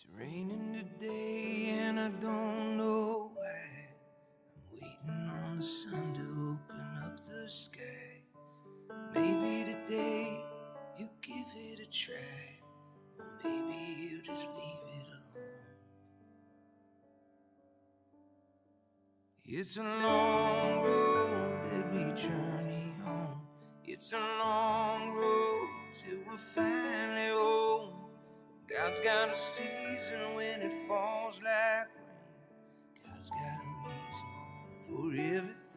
It's raining today and I don't know why. I'm waiting on the sun to open up the sky. Maybe today you give it a try, or maybe you just leave it alone. It's a long road that we journey on. It's a long road till we're finally home. God's got a season when it falls like rain. God's got a reason for everything.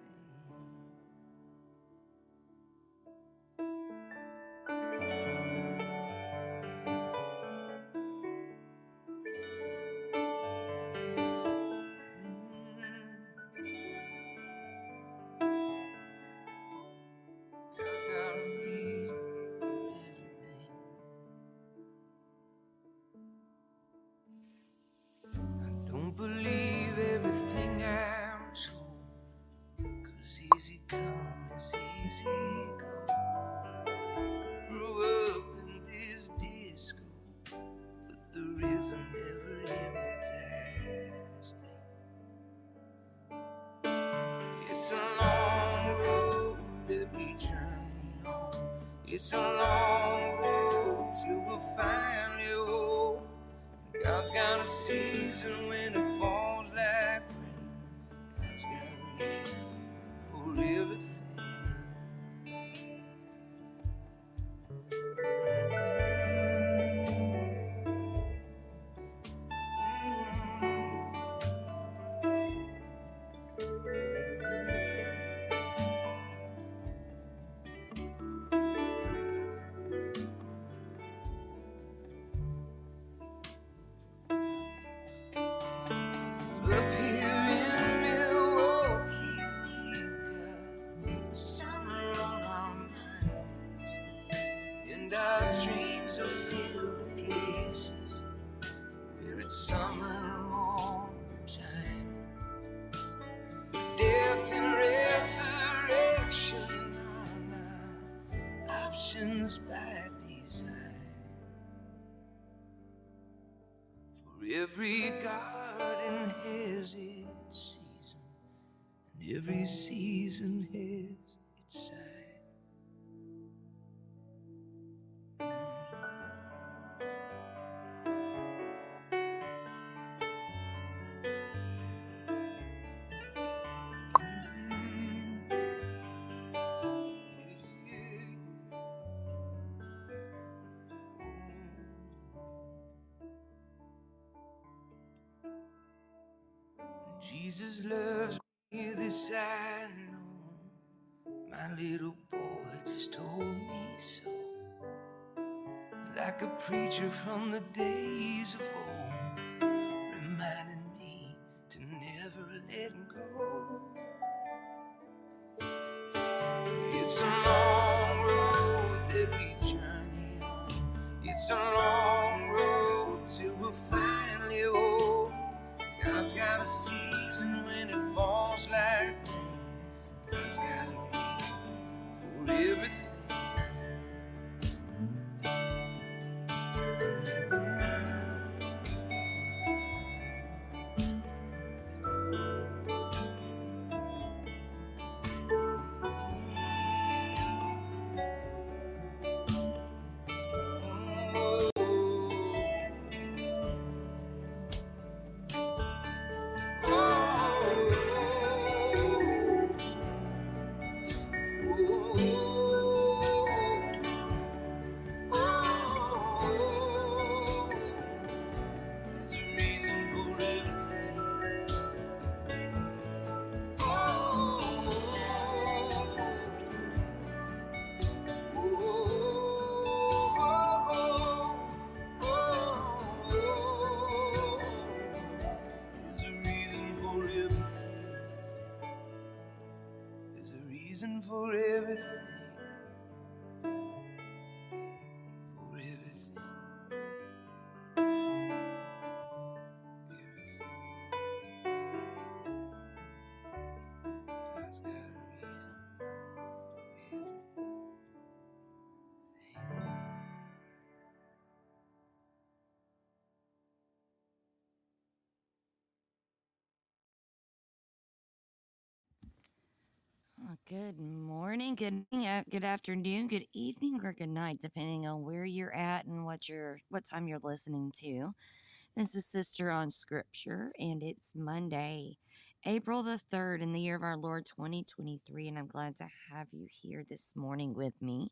by design. For every garden has its season, and every season has Good morning, good good afternoon, good evening, or good night, depending on where you're at and what you're what time you're listening to. This is Sister on Scripture, and it's Monday, April the 3rd, in the year of our Lord 2023, and I'm glad to have you here this morning with me.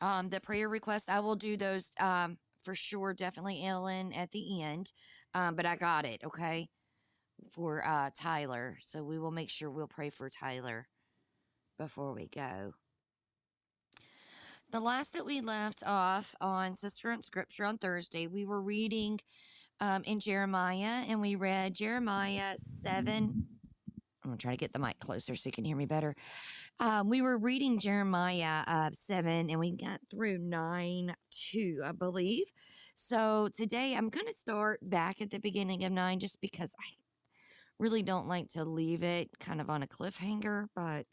Um, the prayer request, I will do those um, for sure, definitely, Ellen, at the end, um, but I got it, okay? For uh, Tyler. So we will make sure we'll pray for Tyler before we go. The last that we left off on Sister on Scripture on Thursday, we were reading um, in Jeremiah and we read Jeremiah 7. I'm going to try to get the mic closer so you can hear me better. Um, we were reading Jeremiah uh, 7 and we got through 9 2, I believe. So today I'm going to start back at the beginning of 9 just because I really don't like to leave it kind of on a cliffhanger, but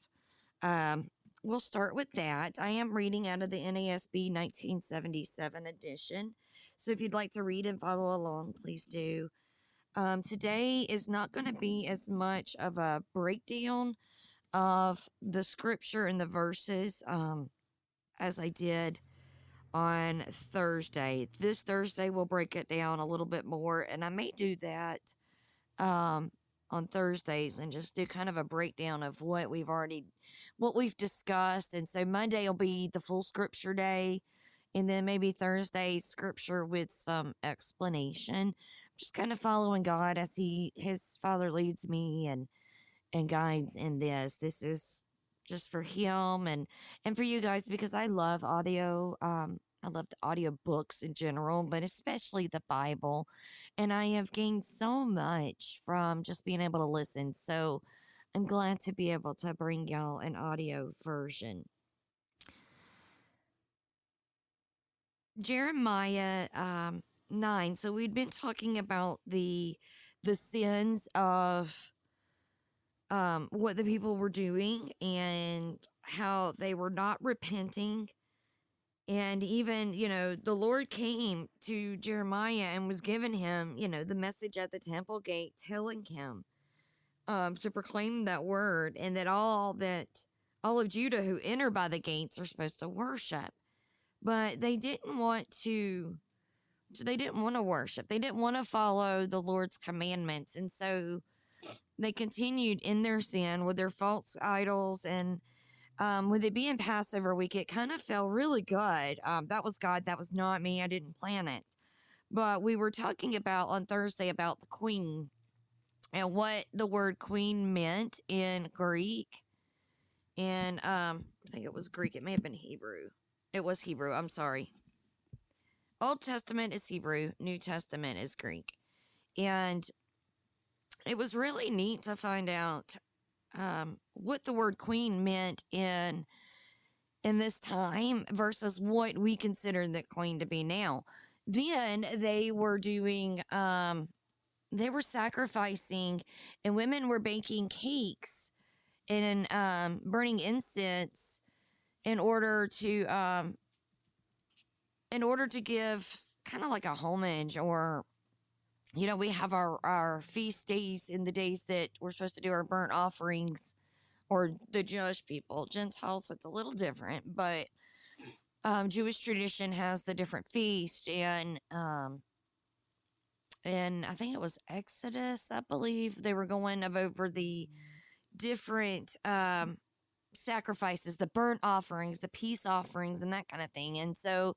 um, we'll start with that. I am reading out of the NASB 1977 edition. So if you'd like to read and follow along, please do. Um, today is not going to be as much of a breakdown of the scripture and the verses um, as I did on Thursday. This Thursday, we'll break it down a little bit more, and I may do that um, on Thursdays and just do kind of a breakdown of what we've already what we've discussed. And so Monday will be the full scripture day and then maybe Thursday scripture with some explanation. Just kind of following God as he his father leads me and and guides in this. This is just for him and and for you guys because I love audio um I love the audio books in general, but especially the Bible. And I have gained so much from just being able to listen. So I'm glad to be able to bring y'all an audio version. Jeremiah um, 9. So we'd been talking about the the sins of um, what the people were doing and how they were not repenting and even, you know, the Lord came to Jeremiah and was giving him, you know, the message at the temple gate, telling him um, to proclaim that word and that all that all of Judah who enter by the gates are supposed to worship. But they didn't want to they didn't want to worship. They didn't want to follow the Lord's commandments. And so they continued in their sin with their false idols and um, with it being Passover week, it kind of felt really good. Um, that was God. That was not me. I didn't plan it. But we were talking about on Thursday about the queen and what the word queen meant in Greek. And um, I think it was Greek. It may have been Hebrew. It was Hebrew. I'm sorry. Old Testament is Hebrew, New Testament is Greek. And it was really neat to find out um, what the word queen meant in in this time versus what we consider the queen to be now. Then they were doing um, they were sacrificing and women were baking cakes and um, burning incense in order to um, in order to give kind of like a homage or you know, we have our, our feast days in the days that we're supposed to do our burnt offerings or the Jewish people. Gentiles, it's a little different, but um, Jewish tradition has the different feast and um, and I think it was Exodus, I believe they were going over the different um, sacrifices, the burnt offerings, the peace offerings, and that kind of thing. And so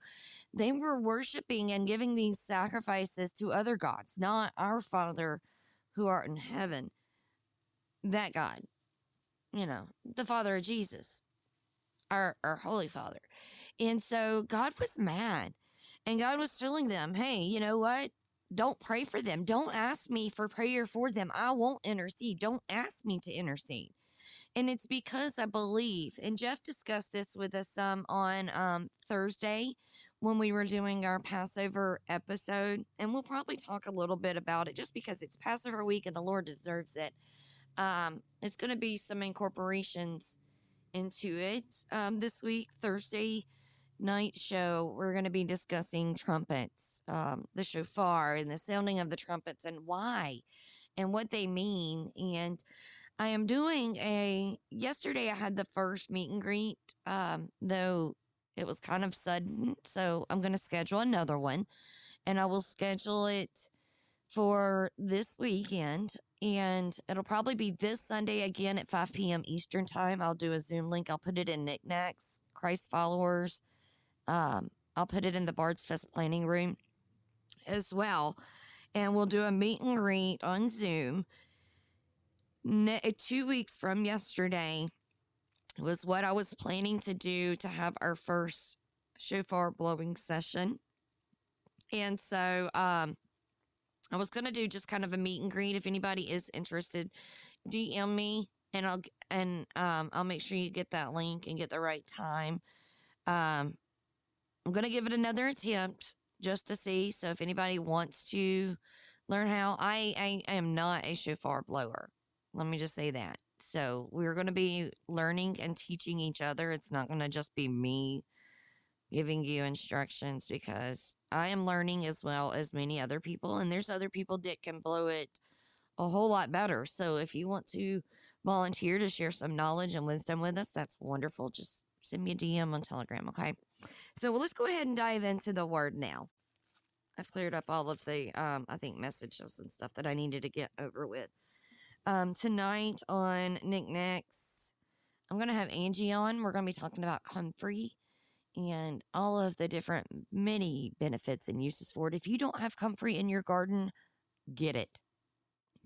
they were worshiping and giving these sacrifices to other gods, not our Father who art in heaven. That God, you know, the Father of Jesus, our, our Holy Father. And so God was mad. And God was telling them, hey, you know what? Don't pray for them. Don't ask me for prayer for them. I won't intercede. Don't ask me to intercede. And it's because I believe, and Jeff discussed this with us some on um, Thursday when we were doing our Passover episode. And we'll probably talk a little bit about it just because it's Passover week and the Lord deserves it. Um, it's going to be some incorporations into it um, this week, Thursday night show. We're going to be discussing trumpets, um, the shofar, and the sounding of the trumpets and why and what they mean. And I am doing a yesterday I had the first meet and greet, um, though it was kind of sudden. So I'm gonna schedule another one and I will schedule it for this weekend. And it'll probably be this Sunday again at 5 p.m. Eastern time. I'll do a Zoom link. I'll put it in knickknacks, Christ followers. Um, I'll put it in the Bards Fest planning room as well. And we'll do a meet and greet on Zoom two weeks from yesterday was what I was planning to do to have our first shofar blowing session. And so um, I was going to do just kind of a meet and greet. If anybody is interested, DM me and I'll and um, I'll make sure you get that link and get the right time. Um, I'm going to give it another attempt just to see. So if anybody wants to learn how, I, I, I am not a shofar blower. Let me just say that. So we're going to be learning and teaching each other. It's not going to just be me giving you instructions because I am learning as well as many other people. And there's other people that can blow it a whole lot better. So if you want to volunteer to share some knowledge and wisdom with us, that's wonderful. Just send me a DM on Telegram, okay? So well, let's go ahead and dive into the word now. I've cleared up all of the, um, I think, messages and stuff that I needed to get over with. Um, tonight on Knickknacks, I'm going to have Angie on. We're going to be talking about comfrey and all of the different many benefits and uses for it. If you don't have comfrey in your garden, get it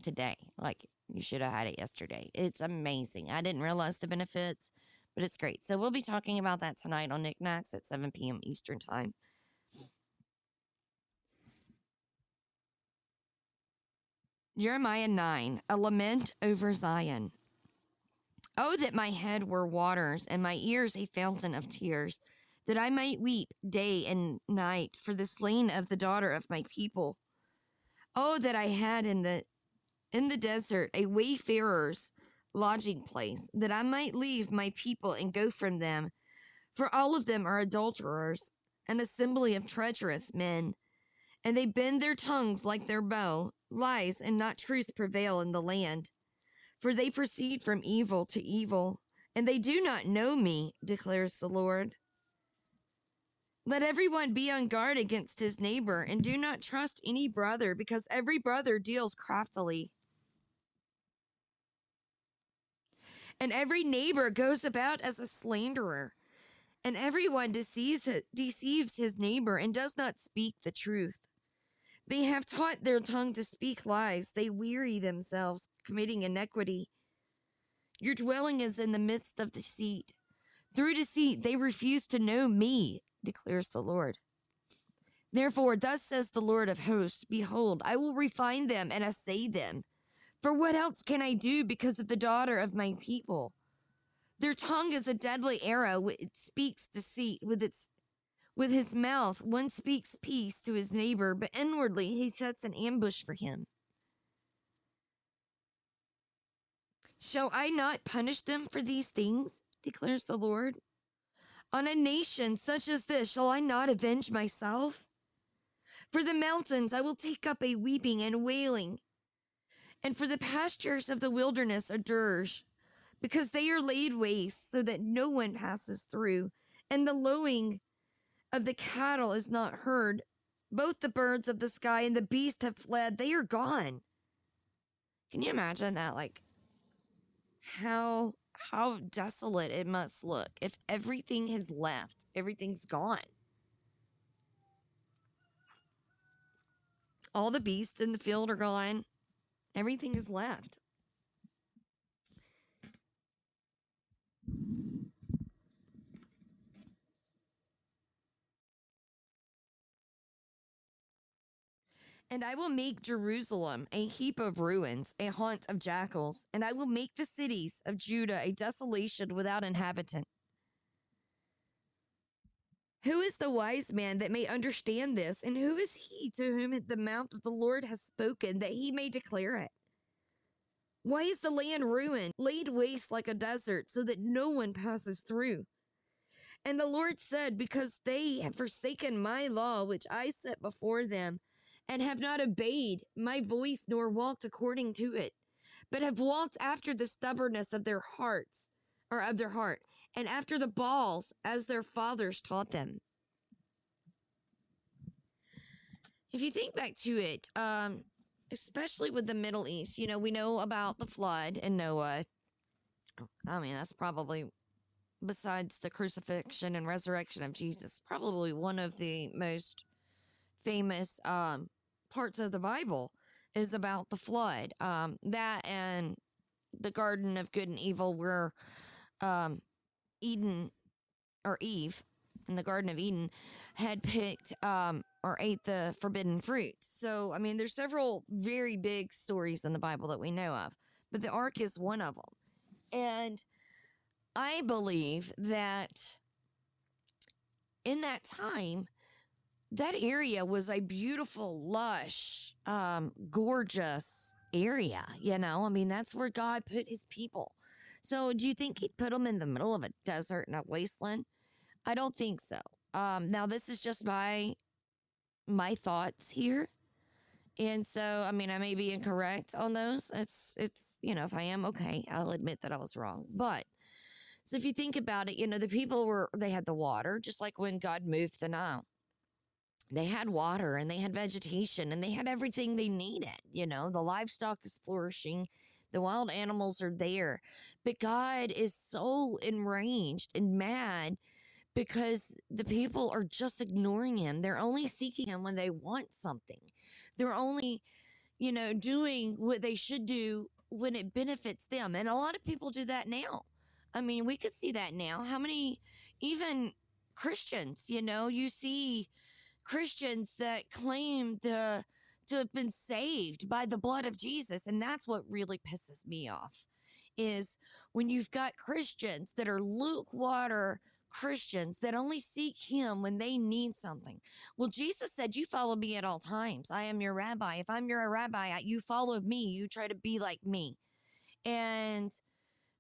today. Like you should have had it yesterday. It's amazing. I didn't realize the benefits, but it's great. So we'll be talking about that tonight on Knickknacks at 7 p.m. Eastern Time. Jeremiah 9, a lament over Zion. Oh, that my head were waters and my ears a fountain of tears, that I might weep day and night for the slain of the daughter of my people. Oh, that I had in the in the desert a wayfarer's lodging place, that I might leave my people and go from them. For all of them are adulterers, an assembly of treacherous men, and they bend their tongues like their bow. Lies and not truth prevail in the land. For they proceed from evil to evil, and they do not know me, declares the Lord. Let everyone be on guard against his neighbor, and do not trust any brother, because every brother deals craftily. And every neighbor goes about as a slanderer, and everyone deceives, deceives his neighbor and does not speak the truth. They have taught their tongue to speak lies. They weary themselves, committing iniquity. Your dwelling is in the midst of deceit. Through deceit, they refuse to know me, declares the Lord. Therefore, thus says the Lord of hosts Behold, I will refine them and assay them. For what else can I do because of the daughter of my people? Their tongue is a deadly arrow, it speaks deceit with its with his mouth, one speaks peace to his neighbor, but inwardly he sets an ambush for him. Shall I not punish them for these things? declares the Lord. On a nation such as this, shall I not avenge myself? For the mountains I will take up a weeping and wailing, and for the pastures of the wilderness a dirge, because they are laid waste so that no one passes through, and the lowing of the cattle is not heard. Both the birds of the sky and the beast have fled. They are gone. Can you imagine that? Like, how how desolate it must look if everything has left, everything's gone. All the beasts in the field are gone. Everything is left. And I will make Jerusalem a heap of ruins, a haunt of jackals, and I will make the cities of Judah a desolation without inhabitant. Who is the wise man that may understand this, and who is he to whom the mouth of the Lord has spoken that he may declare it? Why is the land ruined, laid waste like a desert, so that no one passes through? And the Lord said, Because they have forsaken my law, which I set before them, and have not obeyed my voice nor walked according to it, but have walked after the stubbornness of their hearts, or of their heart, and after the Baals as their fathers taught them. If you think back to it, um, especially with the Middle East, you know, we know about the flood and Noah. I mean, that's probably, besides the crucifixion and resurrection of Jesus, probably one of the most famous um, parts of the Bible is about the flood. Um, that and the Garden of Good and Evil, where um, Eden or Eve in the Garden of Eden had picked um, or ate the forbidden fruit. So, I mean, there's several very big stories in the Bible that we know of, but the ark is one of them. And I believe that in that time, that area was a beautiful, lush, um, gorgeous area. You know, I mean, that's where God put his people. So, do you think he'd put them in the middle of a desert and a wasteland? I don't think so. Um, now, this is just my my thoughts here. And so, I mean, I may be incorrect on those. It's, it's, you know, if I am, okay, I'll admit that I was wrong. But, so if you think about it, you know, the people were, they had the water, just like when God moved the Nile. They had water and they had vegetation and they had everything they needed. You know, the livestock is flourishing, the wild animals are there. But God is so enraged and mad because the people are just ignoring him. They're only seeking him when they want something. They're only, you know, doing what they should do when it benefits them. And a lot of people do that now. I mean, we could see that now. How many, even Christians, you know, you see Christians that claim to to have been saved by the blood of Jesus, and that's what really pisses me off. Is when you've got Christians that are lukewater Christians that only seek him when they need something. Well, Jesus said, You follow me at all times. I am your rabbi. If I'm your rabbi, you follow me. You try to be like me. And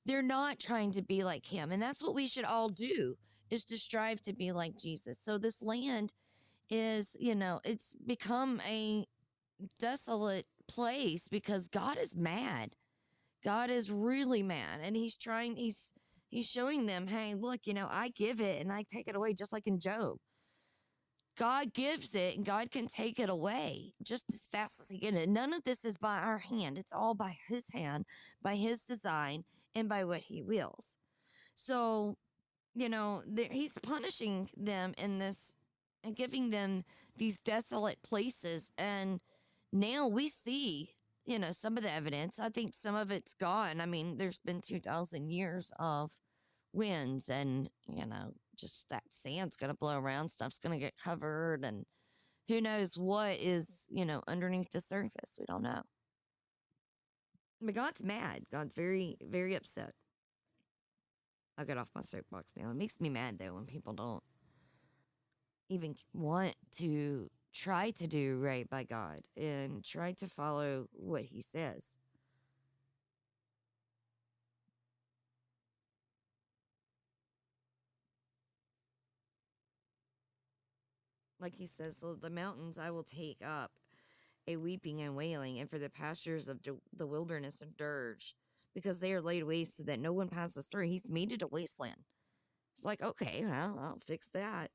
they're not trying to be like him. And that's what we should all do is to strive to be like Jesus. So this land is, you know, it's become a desolate place because God is mad. God is really mad and he's trying he's He's showing them, hey, look, you know, I give it and I take it away, just like in Job. God gives it and God can take it away just as fast as He can. And none of this is by our hand, it's all by His hand, by His design, and by what He wills. So, you know, He's punishing them in this and giving them these desolate places. And now we see you know, some of the evidence. I think some of it's gone. I mean, there's been 2,000 years of winds, and, you know, just that sand's going to blow around, stuff's going to get covered, and who knows what is, you know, underneath the surface. We don't know. But God's mad. God's very, very upset. I'll get off my soapbox now. It makes me mad, though, when people don't even want to try to do right by God and try to follow what He says. Like He says, the mountains I will take up a weeping and wailing, and for the pastures of the wilderness a dirge, because they are laid waste so that no one passes through. He's made it a wasteland. It's like, okay, well, I'll fix that.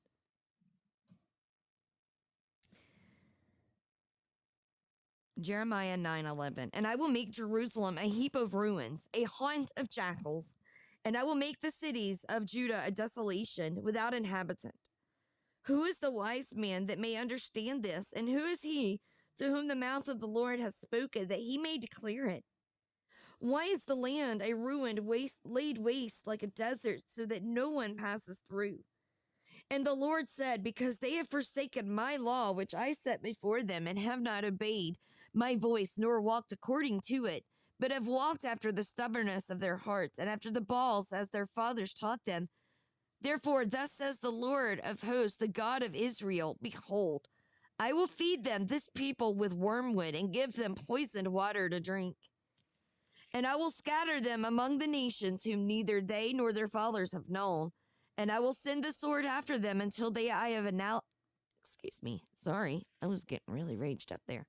Jeremiah 9:11 And I will make Jerusalem a heap of ruins, a haunt of jackals, and I will make the cities of Judah a desolation without inhabitant. Who is the wise man that may understand this, and who is he to whom the mouth of the Lord has spoken that he may declare it? Why is the land a ruined waste laid waste like a desert so that no one passes through? And the Lord said, Because they have forsaken my law, which I set before them, and have not obeyed my voice, nor walked according to it, but have walked after the stubbornness of their hearts, and after the Baals, as their fathers taught them. Therefore, thus says the Lord of hosts, the God of Israel Behold, I will feed them, this people, with wormwood, and give them poisoned water to drink. And I will scatter them among the nations whom neither they nor their fathers have known and I will send the sword after them until they I have now excuse me, sorry, I was getting really raged up there.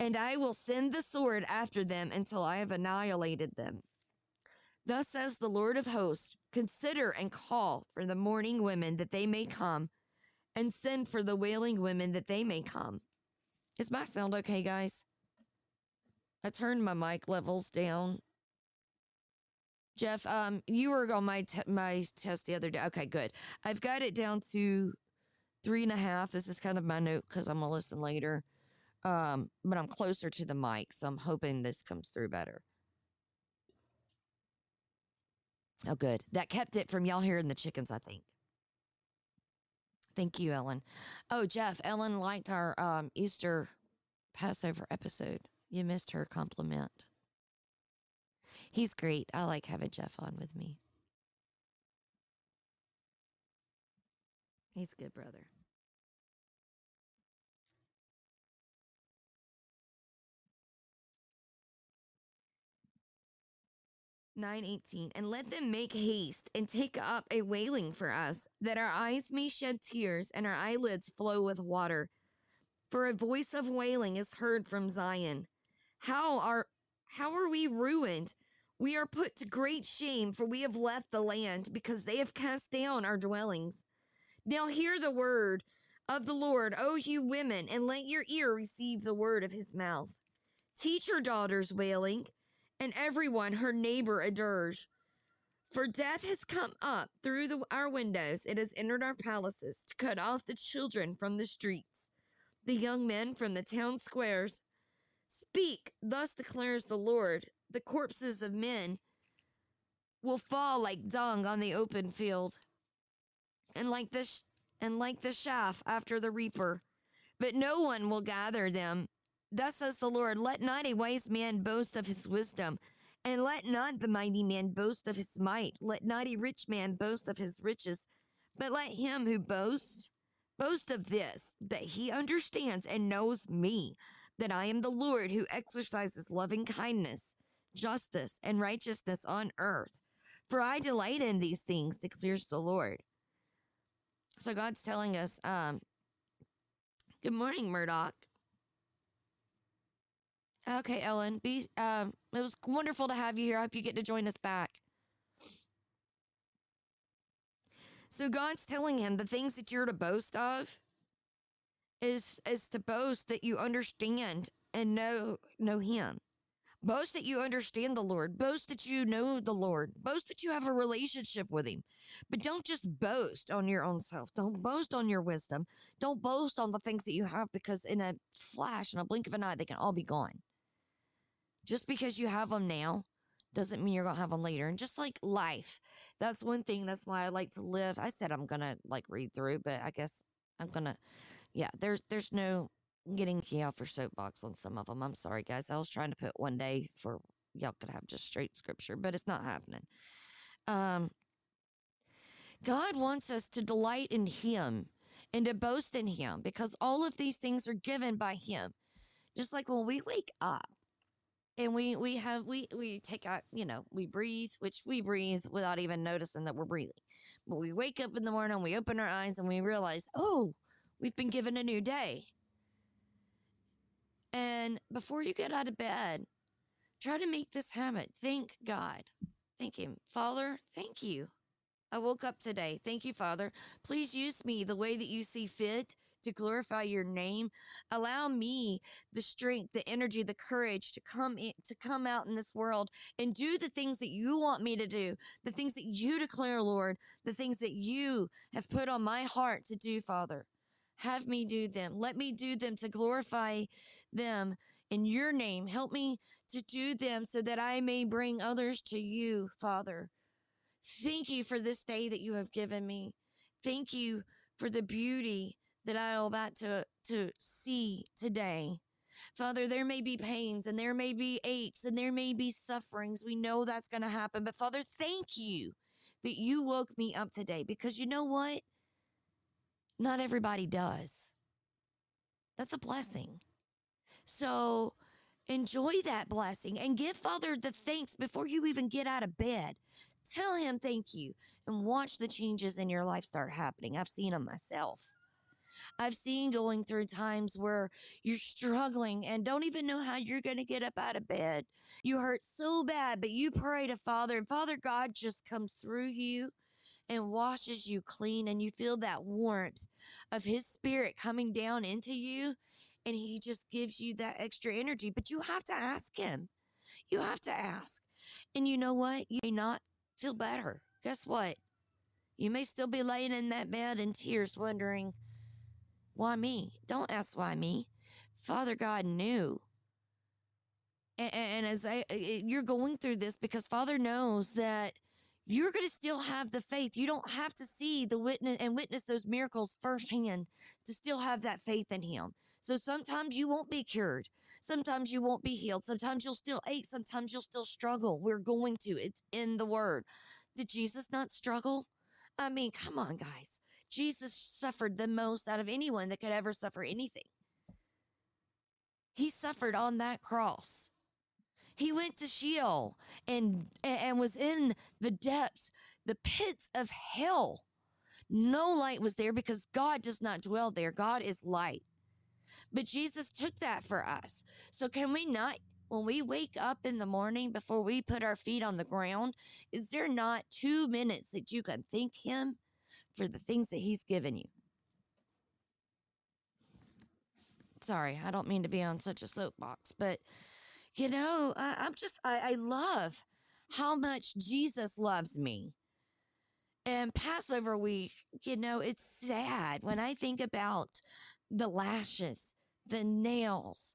and I will send the sword after them until I have annihilated them. Thus says the Lord of hosts Consider and call for the mourning women that they may come, and send for the wailing women that they may come. Is my sound okay, guys? I turned my mic levels down. Jeff, um, you were on my te- my test the other day. Okay, good. I've got it down to three and a half. This is kind of my note because I'm gonna listen later. Um, but I'm closer to the mic, so I'm hoping this comes through better. Oh, good. That kept it from y'all hearing the chickens, I think. Thank you, Ellen. Oh, Jeff, Ellen liked our um, Easter Passover episode. You missed her compliment. He's great. I like having Jeff on with me. He's a good brother. 918 and let them make haste and take up a wailing for us that our eyes may shed tears and our eyelids flow with water for a voice of wailing is heard from Zion how are how are we ruined we are put to great shame for we have left the land because they have cast down our dwellings now hear the word of the Lord O you women and let your ear receive the word of his mouth teach your daughters wailing and everyone her neighbor a dirge. For death has come up through the, our windows, it has entered our palaces to cut off the children from the streets, the young men from the town squares. Speak, thus declares the Lord, the corpses of men will fall like dung on the open field, and like the sh- and like the chaff after the reaper, but no one will gather them. Thus says the Lord, let not a wise man boast of his wisdom, and let not the mighty man boast of his might, let not a rich man boast of his riches, but let him who boasts boast of this, that he understands and knows me, that I am the Lord who exercises loving kindness, justice, and righteousness on earth. For I delight in these things, declares the Lord. So God's telling us, um, good morning, Murdoch. Okay, Ellen. Be um it was wonderful to have you here. I hope you get to join us back. So God's telling him the things that you're to boast of is is to boast that you understand and know know him. Boast that you understand the Lord. Boast that you know the Lord. Boast that you have a relationship with Him. But don't just boast on your own self. Don't boast on your wisdom. Don't boast on the things that you have because in a flash, in a blink of an eye, they can all be gone. Just because you have them now doesn't mean you're going to have them later. And just like life, that's one thing. That's why I like to live. I said I'm going to like read through, but I guess I'm going to, yeah, there's, there's no getting off for soapbox on some of them. I'm sorry, guys. I was trying to put one day for y'all could have just straight scripture, but it's not happening. Um, God wants us to delight in Him and to boast in Him because all of these things are given by Him. Just like when we wake up, and we we have we we take out you know we breathe which we breathe without even noticing that we're breathing but we wake up in the morning we open our eyes and we realize oh we've been given a new day and before you get out of bed try to make this habit. Thank god. Thank him. Father thank you. I woke up today. Thank you father. Please use me the way that you see fit to glorify your name. Allow me the strength, the energy, the courage to come in, to come out in this world and do the things that you want me to do, the things that you declare, Lord, the things that you have put on my heart to do, Father. Have me do them. Let me do them to glorify them in your name. Help me to do them so that I may bring others to you, Father. Thank you for this day that you have given me. Thank you for the beauty that I am about to, to see today. Father, there may be pains and there may be aches and there may be sufferings. We know that's going to happen. But Father, thank you that you woke me up today because you know what? Not everybody does. That's a blessing. So enjoy that blessing and give Father the thanks before you even get out of bed. Tell him thank you and watch the changes in your life start happening. I've seen them myself. I've seen going through times where you're struggling and don't even know how you're going to get up out of bed. You hurt so bad, but you pray to Father, and Father God just comes through you and washes you clean, and you feel that warmth of His Spirit coming down into you, and He just gives you that extra energy. But you have to ask Him. You have to ask. And you know what? You may not feel better. Guess what? You may still be laying in that bed in tears, wondering, why me? Don't ask why me. Father God knew. And, and as I, eh, eh, you're going through this because Father knows that you're going to still have the faith. You don't have to see the witness and witness those miracles firsthand to still have that faith in Him. So sometimes you won't be cured. Sometimes you won't be healed. Sometimes you'll still ache. Sometimes you'll still struggle. We're going to. It's in the Word. Did Jesus not struggle? I mean, come on, guys. Jesus suffered the most out of anyone that could ever suffer anything. He suffered on that cross. He went to Sheol and and was in the depths, the pits of hell. No light was there because God does not dwell there. God is light. But Jesus took that for us. So can we not when we wake up in the morning before we put our feet on the ground, is there not 2 minutes that you can thank him for the things that he's given you? Sorry, I don't mean to be on such a soapbox, but you know, I, I'm just, I, I love how much Jesus loves me. And Passover week, you know, it's sad when I think about the lashes, the nails,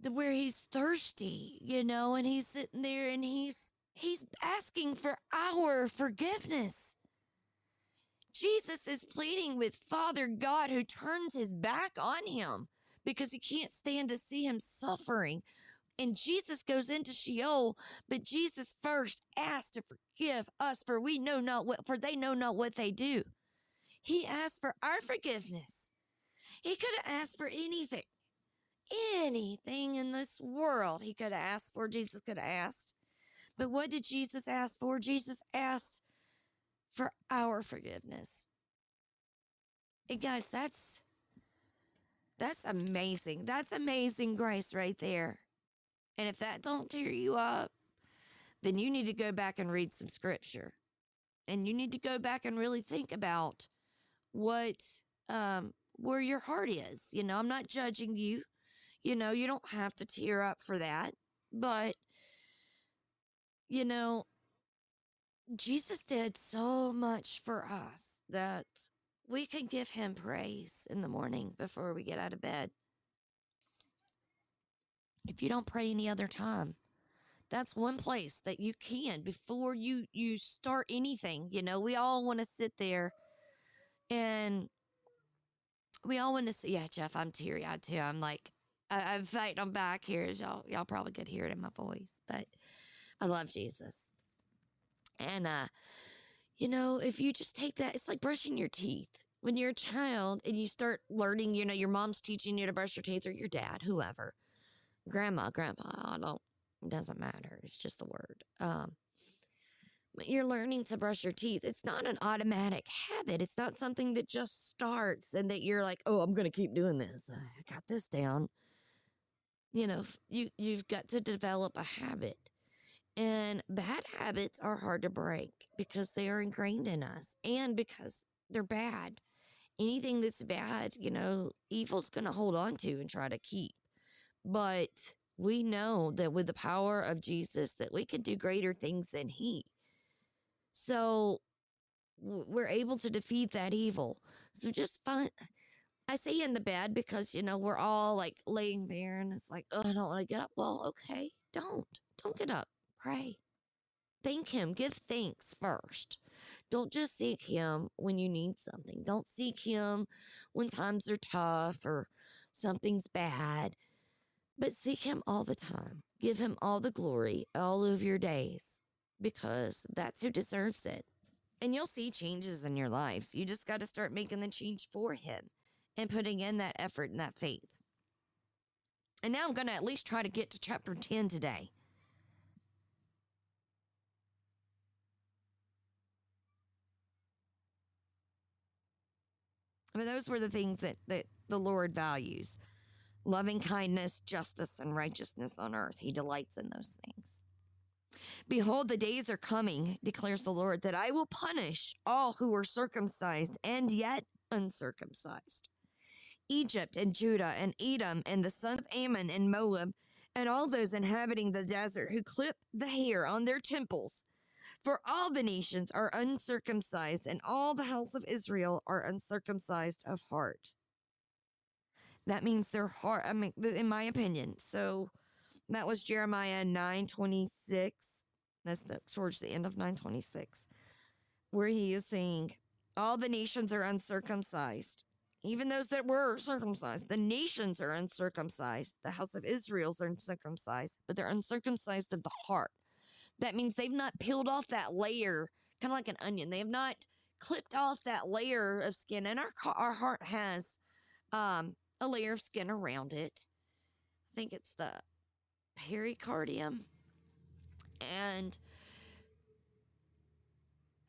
the, where he's thirsty, you know, and he's sitting there and he's he's asking for our forgiveness. Jesus is pleading with Father God who turns his back on him because he can't stand to see him suffering. And Jesus goes into Sheol, but Jesus first asked to forgive us, for we know not what, for they know not what they do. He asked for our forgiveness. He could have asked for anything, anything in this world he could have asked for, Jesus could have asked. But what did Jesus ask for? Jesus asked for our forgiveness. And guys, that's that's amazing. That's amazing grace right there. And if that don't tear you up, then you need to go back and read some scripture. And you need to go back and really think about what um where your heart is. You know, I'm not judging you. You know, you don't have to tear up for that. But you know, Jesus did so much for us that we can give him praise in the morning before we get out of bed. If you don't pray any other time, that's one place that you can before you you start anything. You know, we all want to sit there and we all want to see. Yeah, Jeff, I'm teary eyed too. I'm like, I, I'm fighting. I'm back here. As y'all, y'all probably could hear it in my voice, but I love Jesus. And uh, you know, if you just take that, it's like brushing your teeth. When you're a child and you start learning, you know, your mom's teaching you to brush your teeth or your dad, whoever, grandma, grandpa, I don't, it doesn't matter. It's just a word. Um, but you're learning to brush your teeth. It's not an automatic habit. It's not something that just starts and that you're like, oh, I'm going to keep doing this. I got this down. You know, you, you've got to develop a habit. And bad habits are hard to break because they are ingrained in us and because they're bad. Anything that's bad, you know, evil's going to hold on to and try to keep. But we know that with the power of Jesus that we can do greater things than he. So we're able to defeat that evil. So just find I say in the bed because you know we're all like laying there and it's like, oh, I don't want to get up. Well, okay, don't. Don't get up. Pray. Thank Him. Give thanks first. Don't just seek Him when you need something. Don't seek Him when times are tough or something's bad, but seek Him all the time. Give Him all the glory all of your days because that's who deserves it. And you'll see changes in your lives. You just got to start making the change for Him and putting in that effort and that faith. And now I'm going to at least try to get to chapter 10 today. I mean, those were the things that, that the Lord values loving kindness, justice, and righteousness on earth. He delights in those things. Behold, the days are coming, declares the Lord, that I will punish all who are circumcised and yet uncircumcised. Egypt and Judah and Edom and the son of Ammon and Moab and all those inhabiting the desert who clip the hair on their temples. For all the nations are uncircumcised, and all the house of Israel are uncircumcised of heart. That means their heart, I mean, in my opinion. So that was Jeremiah 926. That's towards the end of 926, where he is saying, All the nations are uncircumcised, even those that were circumcised. The nations are uncircumcised. The house of Israel's uncircumcised, but they're uncircumcised of the heart. That means they've not peeled off that layer, kind of like an onion. They have not clipped off that layer of skin, and our our heart has um, a layer of skin around it. I think it's the pericardium, and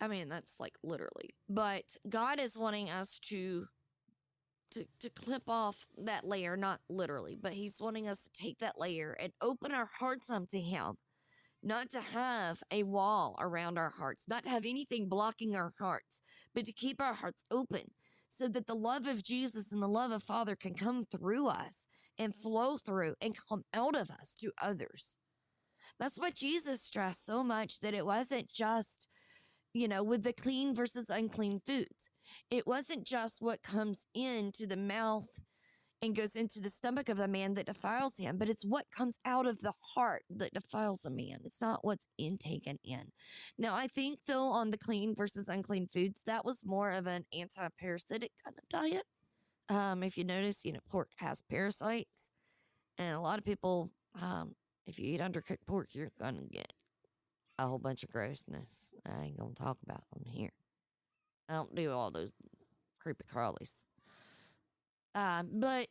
I mean that's like literally. But God is wanting us to to, to clip off that layer, not literally, but he's wanting us to take that layer and open our hearts up to him. Not to have a wall around our hearts, not to have anything blocking our hearts, but to keep our hearts open so that the love of Jesus and the love of Father can come through us and flow through and come out of us to others. That's what Jesus stressed so much that it wasn't just, you know, with the clean versus unclean foods. It wasn't just what comes into the mouth and goes into the stomach of the man that defiles him, but it's what comes out of the heart that defiles a man. It's not what's intaken in. Now, I think though on the clean versus unclean foods, that was more of an anti-parasitic kind of diet. Um, if you notice, you know, pork has parasites, and a lot of people, um, if you eat undercooked pork, you're gonna get a whole bunch of grossness. I ain't gonna talk about them here. I don't do all those creepy crawlies. Um, but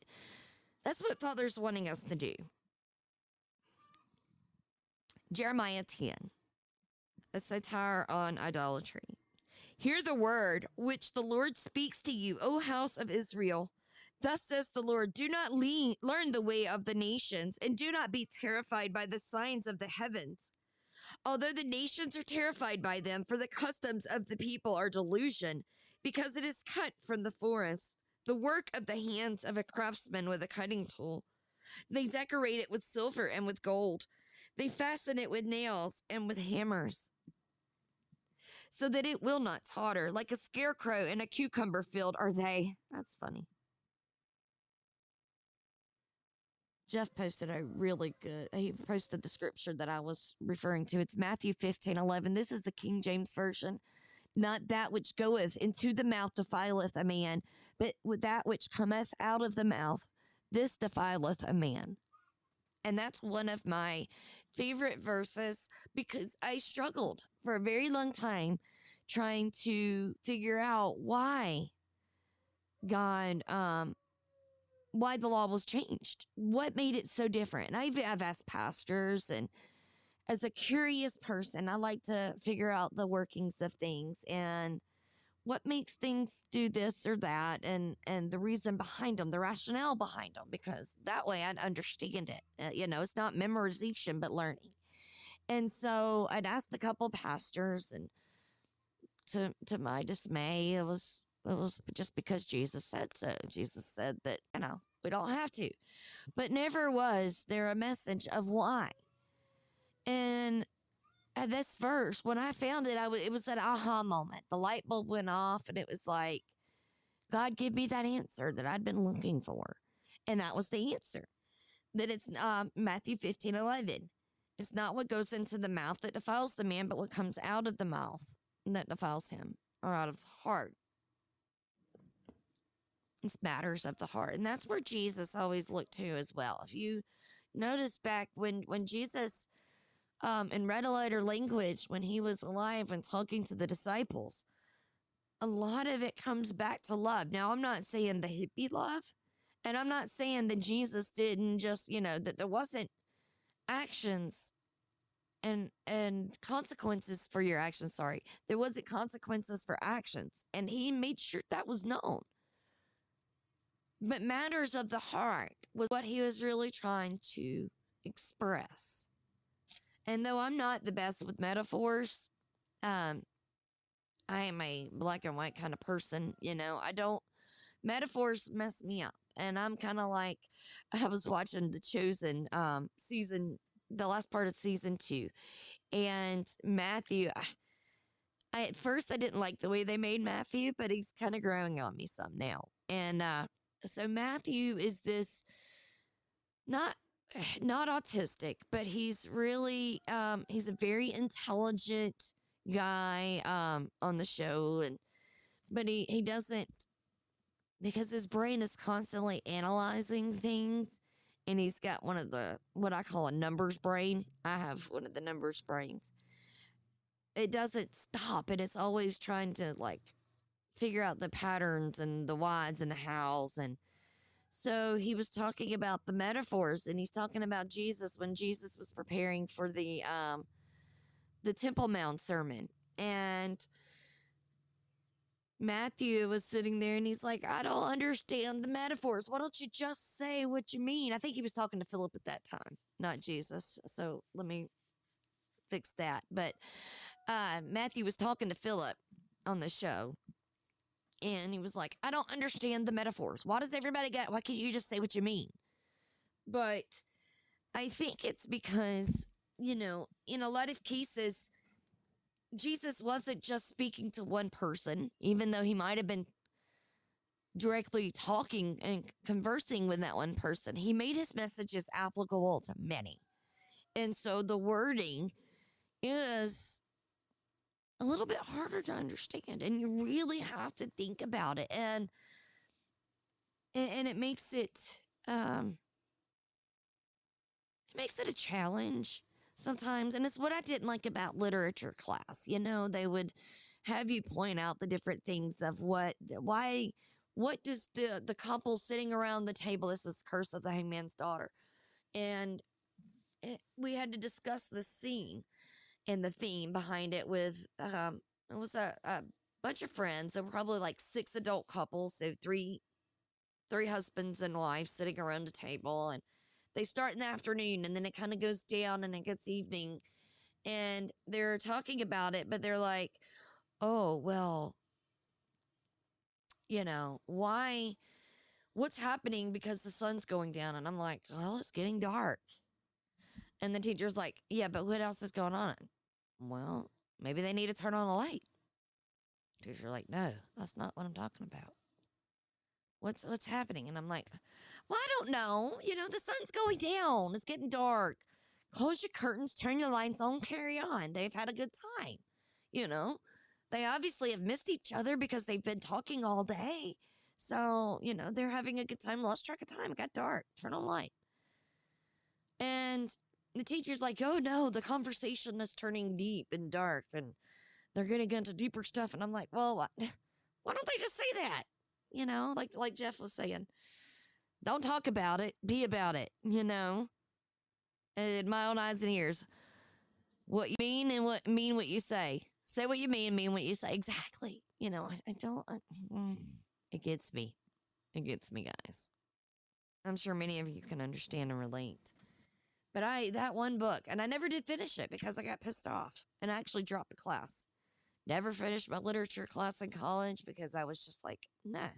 that's what Father's wanting us to do. Jeremiah 10, a satire on idolatry. Hear the word which the Lord speaks to you, O house of Israel. Thus says the Lord Do not le- learn the way of the nations, and do not be terrified by the signs of the heavens. Although the nations are terrified by them, for the customs of the people are delusion, because it is cut from the forest the work of the hands of a craftsman with a cutting tool. They decorate it with silver and with gold. They fasten it with nails and with hammers so that it will not totter. Like a scarecrow in a cucumber field are they. That's funny. Jeff posted a really good, he posted the scripture that I was referring to. It's Matthew 15 11. This is the King James Version. Not that which goeth into the mouth defileth a man, but with that which cometh out of the mouth, this defileth a man. And that's one of my favorite verses because I struggled for a very long time trying to figure out why God, um, why the law was changed. What made it so different? And I've, I've asked pastors and as a curious person, I like to figure out the workings of things and what makes things do this or that and and the reason behind them the rationale behind them because that way i'd understand it uh, you know it's not memorization but learning. And so i'd asked a couple pastors and to to my dismay it was it was just because jesus said so. Jesus said that you know we don't have to. But never was there a message of why. And at this verse, when I found it, I w- it was an aha moment. The light bulb went off, and it was like, God, give me that answer that I'd been looking for. And that was the answer. That it's uh, Matthew 15 11. It's not what goes into the mouth that defiles the man, but what comes out of the mouth that defiles him, or out of the heart. It's matters of the heart. And that's where Jesus always looked to as well. If you notice back when, when Jesus um, in red letter language when he was alive and talking to the disciples. A lot of it comes back to love. Now, I'm not saying the hippie love, and I'm not saying that Jesus didn't just, you know, that there wasn't actions and and consequences for your actions sorry there wasn't consequences for actions and he made sure that was known but matters of the heart was what he was really trying to express. And though I'm not the best with metaphors, um, I am a black and white kind of person, you know. I don't metaphors mess me up. And I'm kind of like I was watching The Chosen um season the last part of season 2 and Matthew I, I at first I didn't like the way they made Matthew, but he's kind of growing on me some now. And uh so Matthew is this not not autistic, but he's really um he's a very intelligent guy um on the show and but he he doesn't because his brain is constantly analyzing things and he's got one of the what I call a numbers brain. I have one of the numbers brains. It doesn't stop and it's always trying to like figure out the patterns and the whys and the hows and so he was talking about the metaphors and he's talking about Jesus when Jesus was preparing for the um the Temple Mount sermon and Matthew was sitting there and he's like, I don't understand the metaphors. Why don't you just say what you mean? I think he was talking to Philip at that time, not Jesus. So let me fix that. But uh, Matthew was talking to Philip on the show and he was like, I don't understand the metaphors. Why does everybody get, why can't you just say what you mean? But I think it's because, you know, in a lot of cases, Jesus wasn't just speaking to one person, even though he might have been directly talking and conversing with that one person. He made his messages applicable to many. And so the wording is a little bit harder to understand and you really have to think about it and and it makes it um it makes it a challenge sometimes. And it's what I didn't like about literature class. You know, they would have you point out the different things of what, why, what does the the couple sitting around the table? This was Curse of the Hangman's Daughter, and it, we had to discuss the scene and the theme behind it with um it was a, a bunch of friends. Were probably like six adult couples, so three three husbands and wives sitting around a table and they start in the afternoon and then it kind of goes down and it gets evening and they're talking about it but they're like oh well you know why what's happening because the sun's going down and i'm like well it's getting dark and the teacher's like yeah but what else is going on well maybe they need to turn on a light teacher's like no that's not what i'm talking about what's what's happening and i'm like well, I don't know. You know, the sun's going down. It's getting dark. Close your curtains, turn your lights on, carry on. They've had a good time. You know, they obviously have missed each other because they've been talking all day. So, you know, they're having a good time, lost track of time. It got dark. Turn on light. And the teacher's like, oh no, the conversation is turning deep and dark and they're getting into deeper stuff. And I'm like, well, why, don't they just say that? You know, like like Jeff was saying. Don't talk about it. Be about it. You know, in my own eyes and ears. What you mean and what mean what you say. Say what you mean, mean what you say. Exactly. You know, I, I don't. I, mm, it gets me. It gets me, guys. I'm sure many of you can understand and relate. But I that one book, and I never did finish it because I got pissed off and I actually dropped the class. Never finished my literature class in college because I was just like, nah,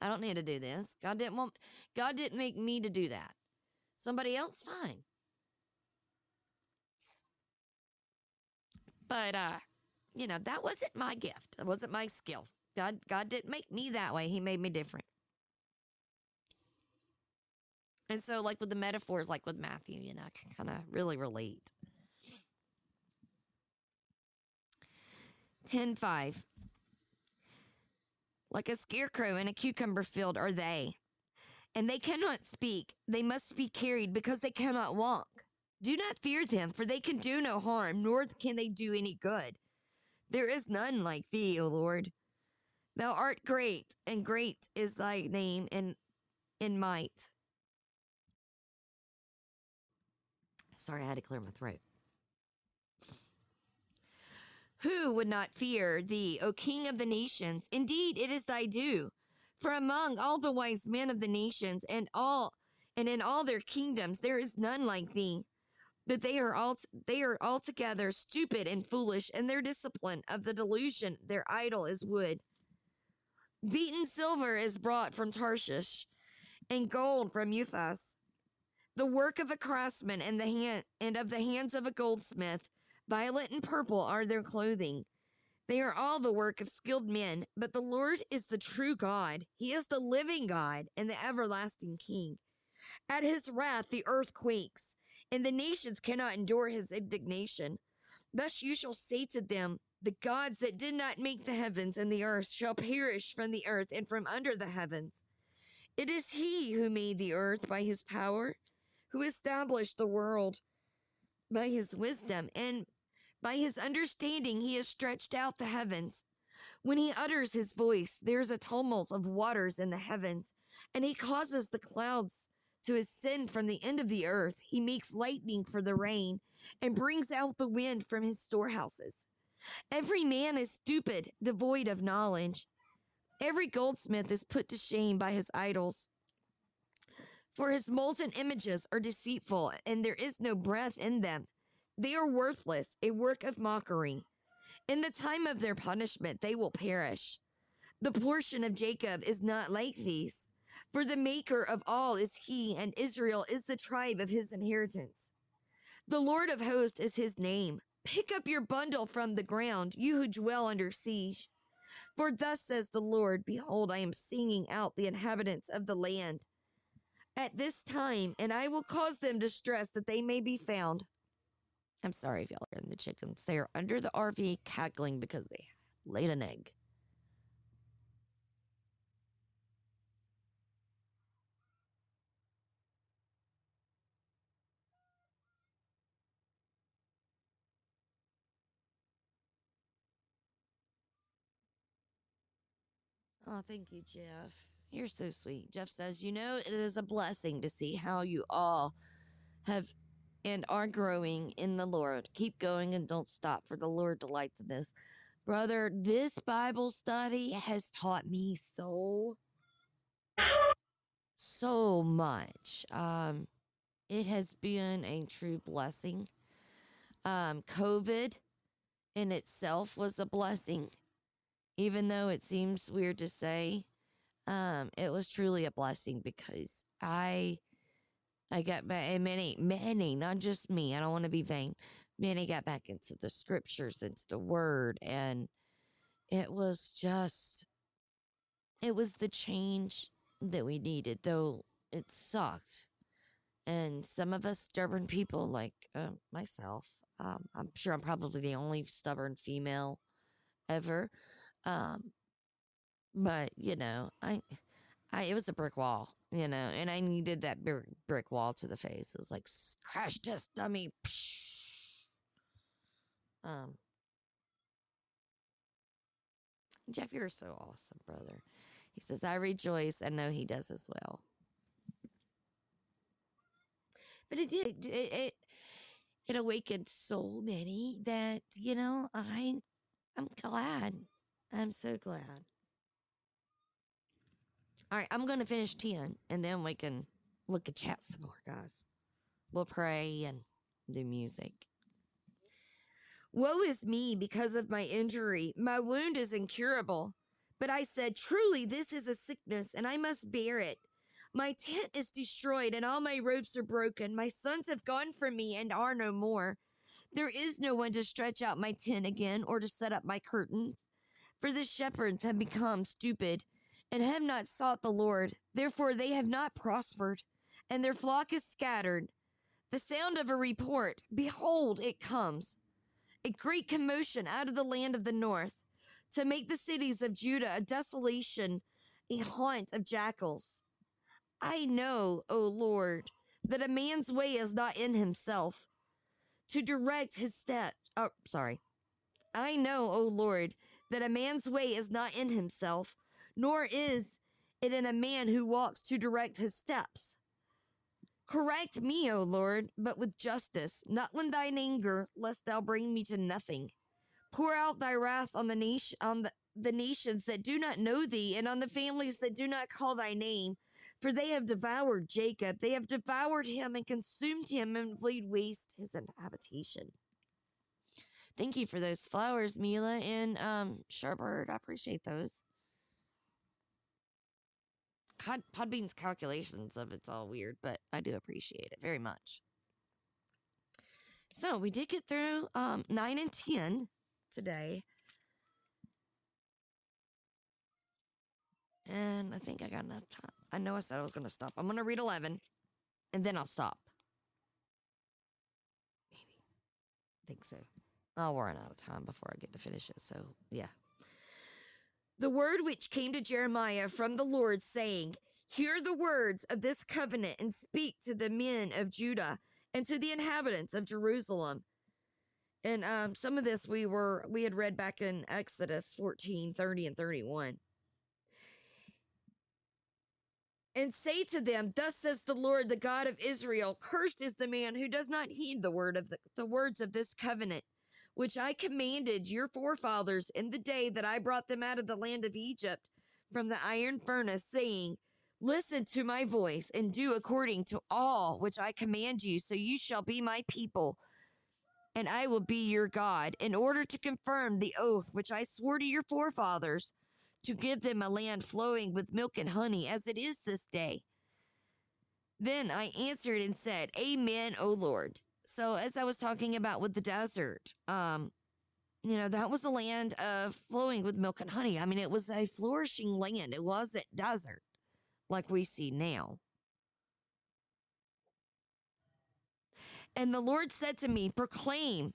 I don't need to do this. God didn't want God didn't make me to do that. Somebody else fine. But uh you know, that wasn't my gift. That wasn't my skill. God God didn't make me that way. He made me different. And so like with the metaphors like with Matthew, you know, I can kind of really relate. 10:5 like a scarecrow in a cucumber field are they. And they cannot speak, they must be carried because they cannot walk. Do not fear them, for they can do no harm, nor can they do any good. There is none like thee, O Lord. Thou art great, and great is thy name in, in might. Sorry, I had to clear my throat. Who would not fear thee, O King of the nations? Indeed, it is thy due. For among all the wise men of the nations and all and in all their kingdoms there is none like thee. But they are all they are altogether stupid and foolish, and their discipline of the delusion, their idol is wood. Beaten silver is brought from Tarshish, and gold from Uphaz. The work of a craftsman and the hand and of the hands of a goldsmith, violet and purple are their clothing. They are all the work of skilled men, but the Lord is the true God. He is the living God and the everlasting King. At his wrath the earth quakes, and the nations cannot endure his indignation. Thus you shall say to them, The gods that did not make the heavens and the earth shall perish from the earth and from under the heavens. It is he who made the earth by his power, who established the world by his wisdom, and by his understanding he has stretched out the heavens. When he utters his voice, there is a tumult of waters in the heavens, and he causes the clouds to ascend from the end of the earth. He makes lightning for the rain and brings out the wind from his storehouses. Every man is stupid, devoid of knowledge. Every goldsmith is put to shame by his idols. For his molten images are deceitful, and there is no breath in them. They are worthless, a work of mockery. In the time of their punishment, they will perish. The portion of Jacob is not like these, for the maker of all is he, and Israel is the tribe of his inheritance. The Lord of hosts is his name. Pick up your bundle from the ground, you who dwell under siege. For thus says the Lord Behold, I am singing out the inhabitants of the land at this time, and I will cause them distress that they may be found. I'm sorry if y'all are in the chickens. They are under the RV cackling because they laid an egg. Oh, thank you, Jeff. You're so sweet. Jeff says, You know, it is a blessing to see how you all have and are growing in the Lord. Keep going and don't stop, for the Lord delights in this. Brother, this Bible study has taught me so, so much. Um, it has been a true blessing. Um, COVID in itself was a blessing, even though it seems weird to say. Um, it was truly a blessing because I I got back, many, many, not just me. I don't want to be vain. Many got back into the scriptures, into the word, and it was just, it was the change that we needed, though it sucked. And some of us stubborn people, like uh, myself, um, I'm sure I'm probably the only stubborn female ever. Um, but you know, I, I, it was a brick wall you know, and I needed that brick, brick wall to the face. It was like crash test dummy. Um, Jeff, you're so awesome, brother. He says, I rejoice and know he does as well. But it did, it, it, it awakened so many that, you know, I, I'm glad. I'm so glad. All right, I'm going to finish 10 and then we can look at chat some more, guys. We'll pray and do music. Woe is me because of my injury. My wound is incurable. But I said, Truly, this is a sickness, and I must bear it. My tent is destroyed, and all my ropes are broken. My sons have gone from me and are no more. There is no one to stretch out my tent again or to set up my curtains. For the shepherds have become stupid and have not sought the Lord. Therefore they have not prospered, and their flock is scattered. The sound of a report, behold, it comes. A great commotion out of the land of the north, to make the cities of Judah a desolation, a haunt of jackals. I know, O Lord, that a man's way is not in himself, to direct his steps. Oh, sorry. I know, O Lord, that a man's way is not in himself, nor is it in a man who walks to direct his steps. Correct me, O Lord, but with justice, not with thine anger, lest thou bring me to nothing. Pour out thy wrath on the nation on the, the nations that do not know thee, and on the families that do not call thy name. For they have devoured Jacob, they have devoured him and consumed him and laid waste his habitation. Thank you for those flowers, Mila and um Sherbird. I appreciate those. Pod, Podbean's calculations of it's all weird, but I do appreciate it very much. So we did get through um, nine and ten today. And I think I got enough time. I know I said I was going to stop. I'm going to read 11 and then I'll stop. Maybe. think so. I'll run out of time before I get to finish it. So, yeah. The word which came to Jeremiah from the Lord, saying, Hear the words of this covenant and speak to the men of Judah and to the inhabitants of Jerusalem. And um, some of this we were we had read back in Exodus 14, 30 and 31. And say to them, Thus says the Lord, the God of Israel, cursed is the man who does not heed the word of the, the words of this covenant which I commanded your forefathers in the day that I brought them out of the land of Egypt from the iron furnace, saying, Listen to my voice and do according to all which I command you, so you shall be my people, and I will be your God, in order to confirm the oath which I swore to your forefathers, to give them a land flowing with milk and honey, as it is this day. Then I answered and said, Amen, O Lord. So as I was talking about with the desert, um, you know, that was a land of flowing with milk and honey. I mean, it was a flourishing land. It wasn't desert like we see now. And the Lord said to me, Proclaim,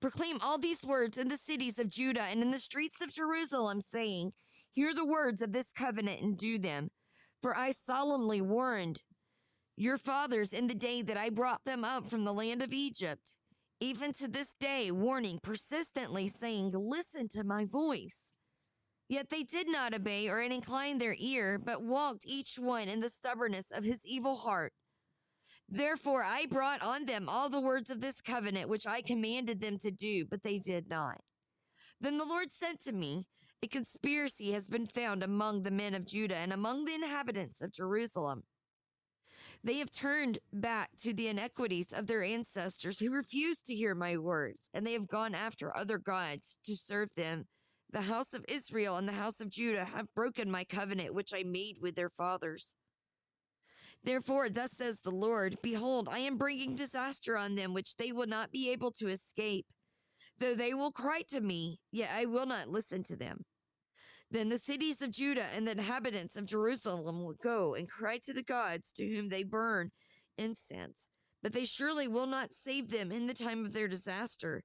proclaim all these words in the cities of Judah and in the streets of Jerusalem, saying, Hear the words of this covenant and do them. For I solemnly warned your fathers in the day that I brought them up from the land of Egypt, even to this day, warning persistently, saying, Listen to my voice. Yet they did not obey or incline their ear, but walked each one in the stubbornness of his evil heart. Therefore I brought on them all the words of this covenant which I commanded them to do, but they did not. Then the Lord said to me, A conspiracy has been found among the men of Judah and among the inhabitants of Jerusalem. They have turned back to the iniquities of their ancestors who refused to hear my words, and they have gone after other gods to serve them. The house of Israel and the house of Judah have broken my covenant which I made with their fathers. Therefore, thus says the Lord Behold, I am bringing disaster on them which they will not be able to escape. Though they will cry to me, yet I will not listen to them. Then the cities of Judah and the inhabitants of Jerusalem will go and cry to the gods to whom they burn incense, but they surely will not save them in the time of their disaster.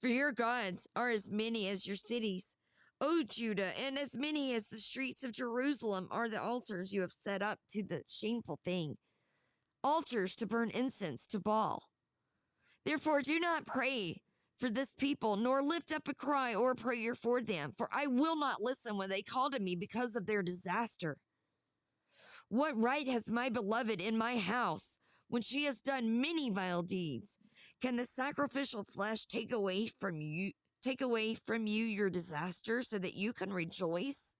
For your gods are as many as your cities, O Judah, and as many as the streets of Jerusalem are the altars you have set up to the shameful thing, altars to burn incense to Baal. Therefore, do not pray for this people, nor lift up a cry or a prayer for them, for I will not listen when they call to me because of their disaster. What right has my beloved in my house when she has done many vile deeds? Can the sacrificial flesh take away from you take away from you your disaster so that you can rejoice?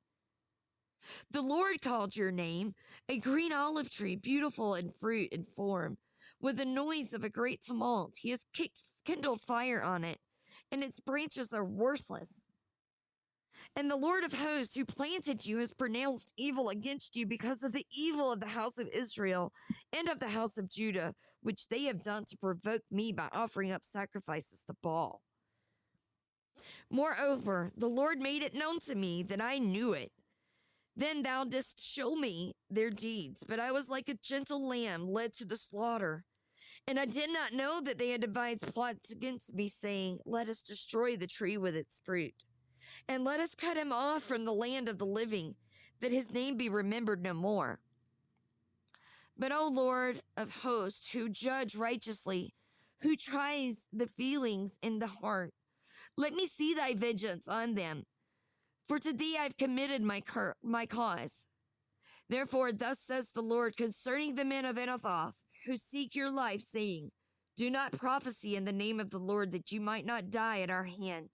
The Lord called your name a green olive tree, beautiful in fruit and form with the noise of a great tumult, he has kicked, kindled fire on it, and its branches are worthless. And the Lord of hosts, who planted you, has pronounced evil against you because of the evil of the house of Israel and of the house of Judah, which they have done to provoke me by offering up sacrifices to Baal. Moreover, the Lord made it known to me that I knew it. Then thou didst show me their deeds, but I was like a gentle lamb led to the slaughter. And I did not know that they had devised plots against me, saying, Let us destroy the tree with its fruit, and let us cut him off from the land of the living, that his name be remembered no more. But, O Lord of hosts, who judge righteously, who tries the feelings in the heart, let me see thy vengeance on them. For to thee I've committed my, cur- my cause. Therefore, thus says the Lord concerning the men of Anathoth, who seek your life, saying, Do not prophesy in the name of the Lord that you might not die at our hand.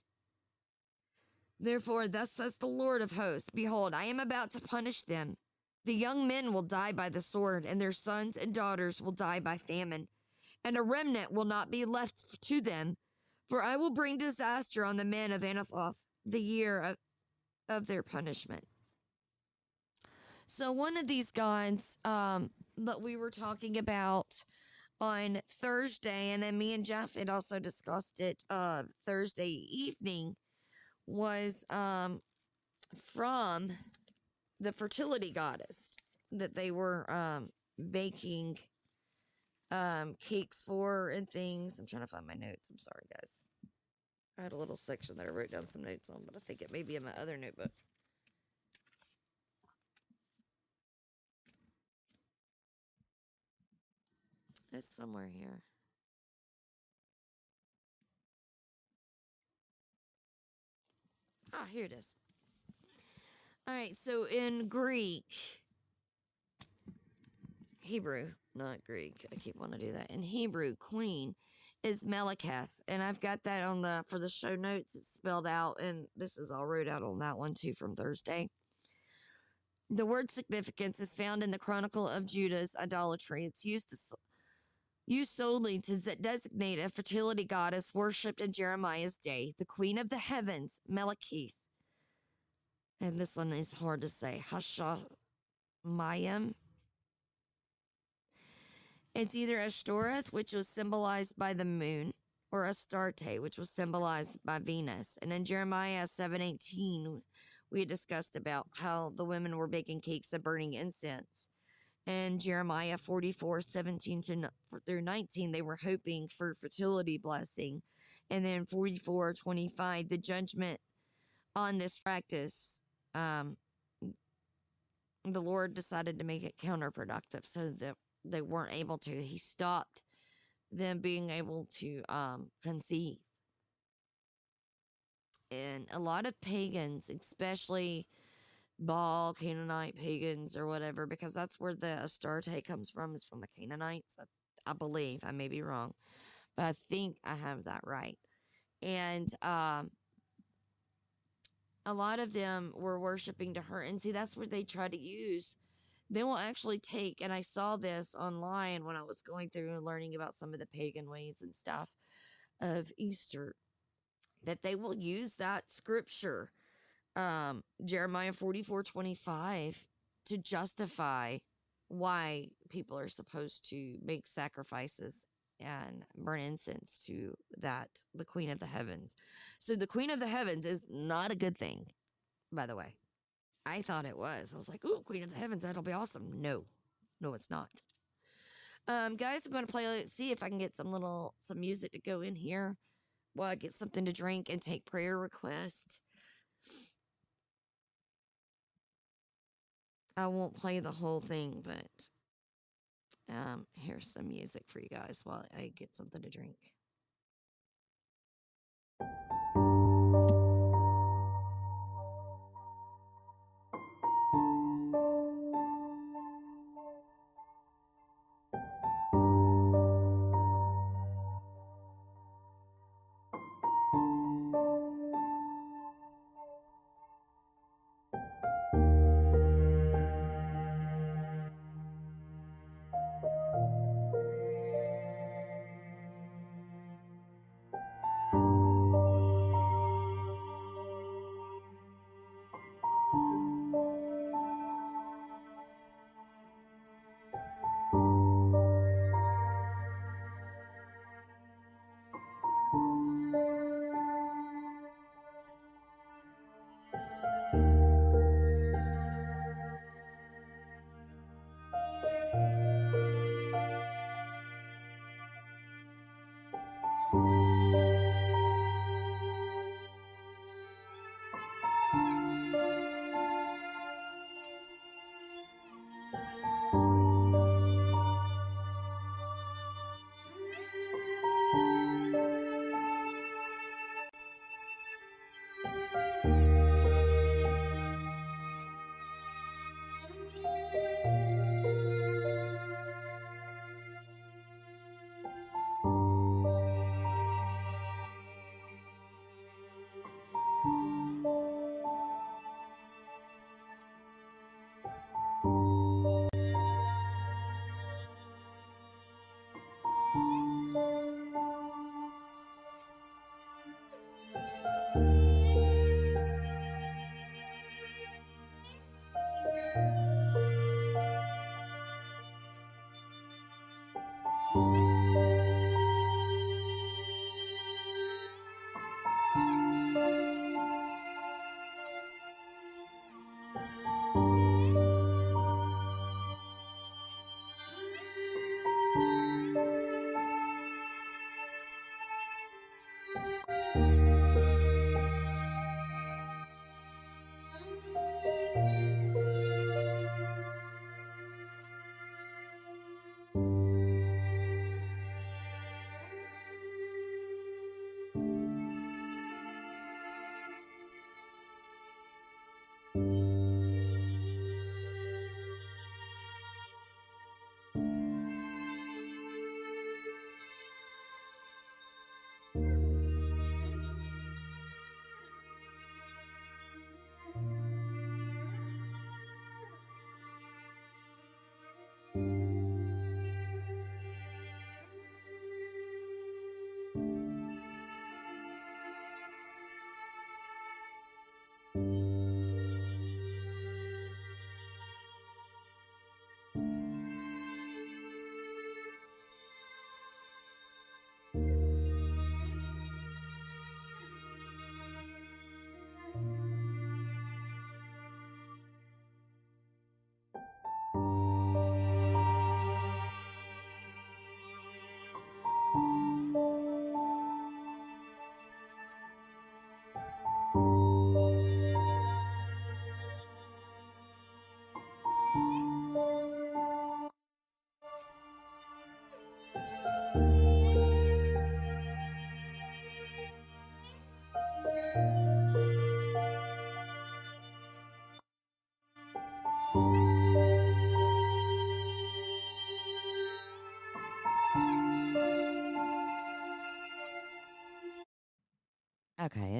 Therefore, thus says the Lord of hosts Behold, I am about to punish them. The young men will die by the sword, and their sons and daughters will die by famine, and a remnant will not be left to them. For I will bring disaster on the men of Anathoth the year of, of their punishment. So, one of these gods um, that we were talking about on Thursday, and then me and Jeff had also discussed it uh, Thursday evening, was um, from the fertility goddess that they were um, baking um, cakes for and things. I'm trying to find my notes. I'm sorry, guys. I had a little section that I wrote down some notes on, but I think it may be in my other notebook. It's somewhere here. Ah, here it is. All right, so in Greek, Hebrew, not Greek. I keep wanting to do that. In Hebrew, queen is Meleketh, and I've got that on the for the show notes. It's spelled out, and this is all wrote out on that one too from Thursday. The word significance is found in the Chronicle of Judah's idolatry. It's used to used solely to designate a fertility goddess worshipped in Jeremiah's day, the queen of the heavens, Meleketh. And this one is hard to say. Hashamayim. It's either Ashtoreth, which was symbolized by the moon, or Astarte, which was symbolized by Venus. And in Jeremiah 7:18, we had discussed about how the women were baking cakes and burning incense. And Jeremiah 44, 17 to through 19, they were hoping for fertility blessing. And then 44, 25, the judgment on this practice, um, the Lord decided to make it counterproductive so that they weren't able to. He stopped them being able to um, conceive. And a lot of pagans, especially Baal, Canaanite pagans, or whatever, because that's where the Astarte comes from, is from the Canaanites. I, I believe. I may be wrong, but I think I have that right. And um, a lot of them were worshiping to her. And see, that's where they try to use. They will actually take, and I saw this online when I was going through and learning about some of the pagan ways and stuff of Easter, that they will use that scripture um, Jeremiah 44 25 to justify why people are supposed to make sacrifices and burn incense to that, the Queen of the Heavens. So, the Queen of the Heavens is not a good thing, by the way. I thought it was. I was like, ooh, Queen of the Heavens, that'll be awesome. No, no, it's not. Um, guys, I'm going to play, let's see if I can get some little, some music to go in here while I get something to drink and take prayer requests. I won't play the whole thing, but um, here's some music for you guys while I get something to drink.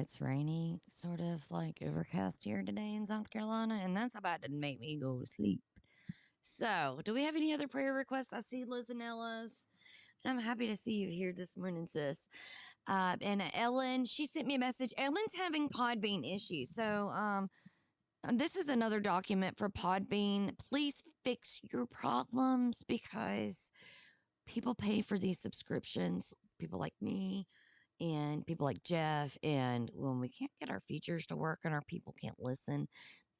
It's rainy, sort of like overcast here today in South Carolina, and that's about to make me go to sleep. So, do we have any other prayer requests? I see Liz and Ella's. I'm happy to see you here this morning, sis. Uh, and Ellen, she sent me a message. Ellen's having Podbean issues. So, um, this is another document for Podbean. Please fix your problems because people pay for these subscriptions. People like me and people like Jeff. And when we can't get our features to work and our people can't listen,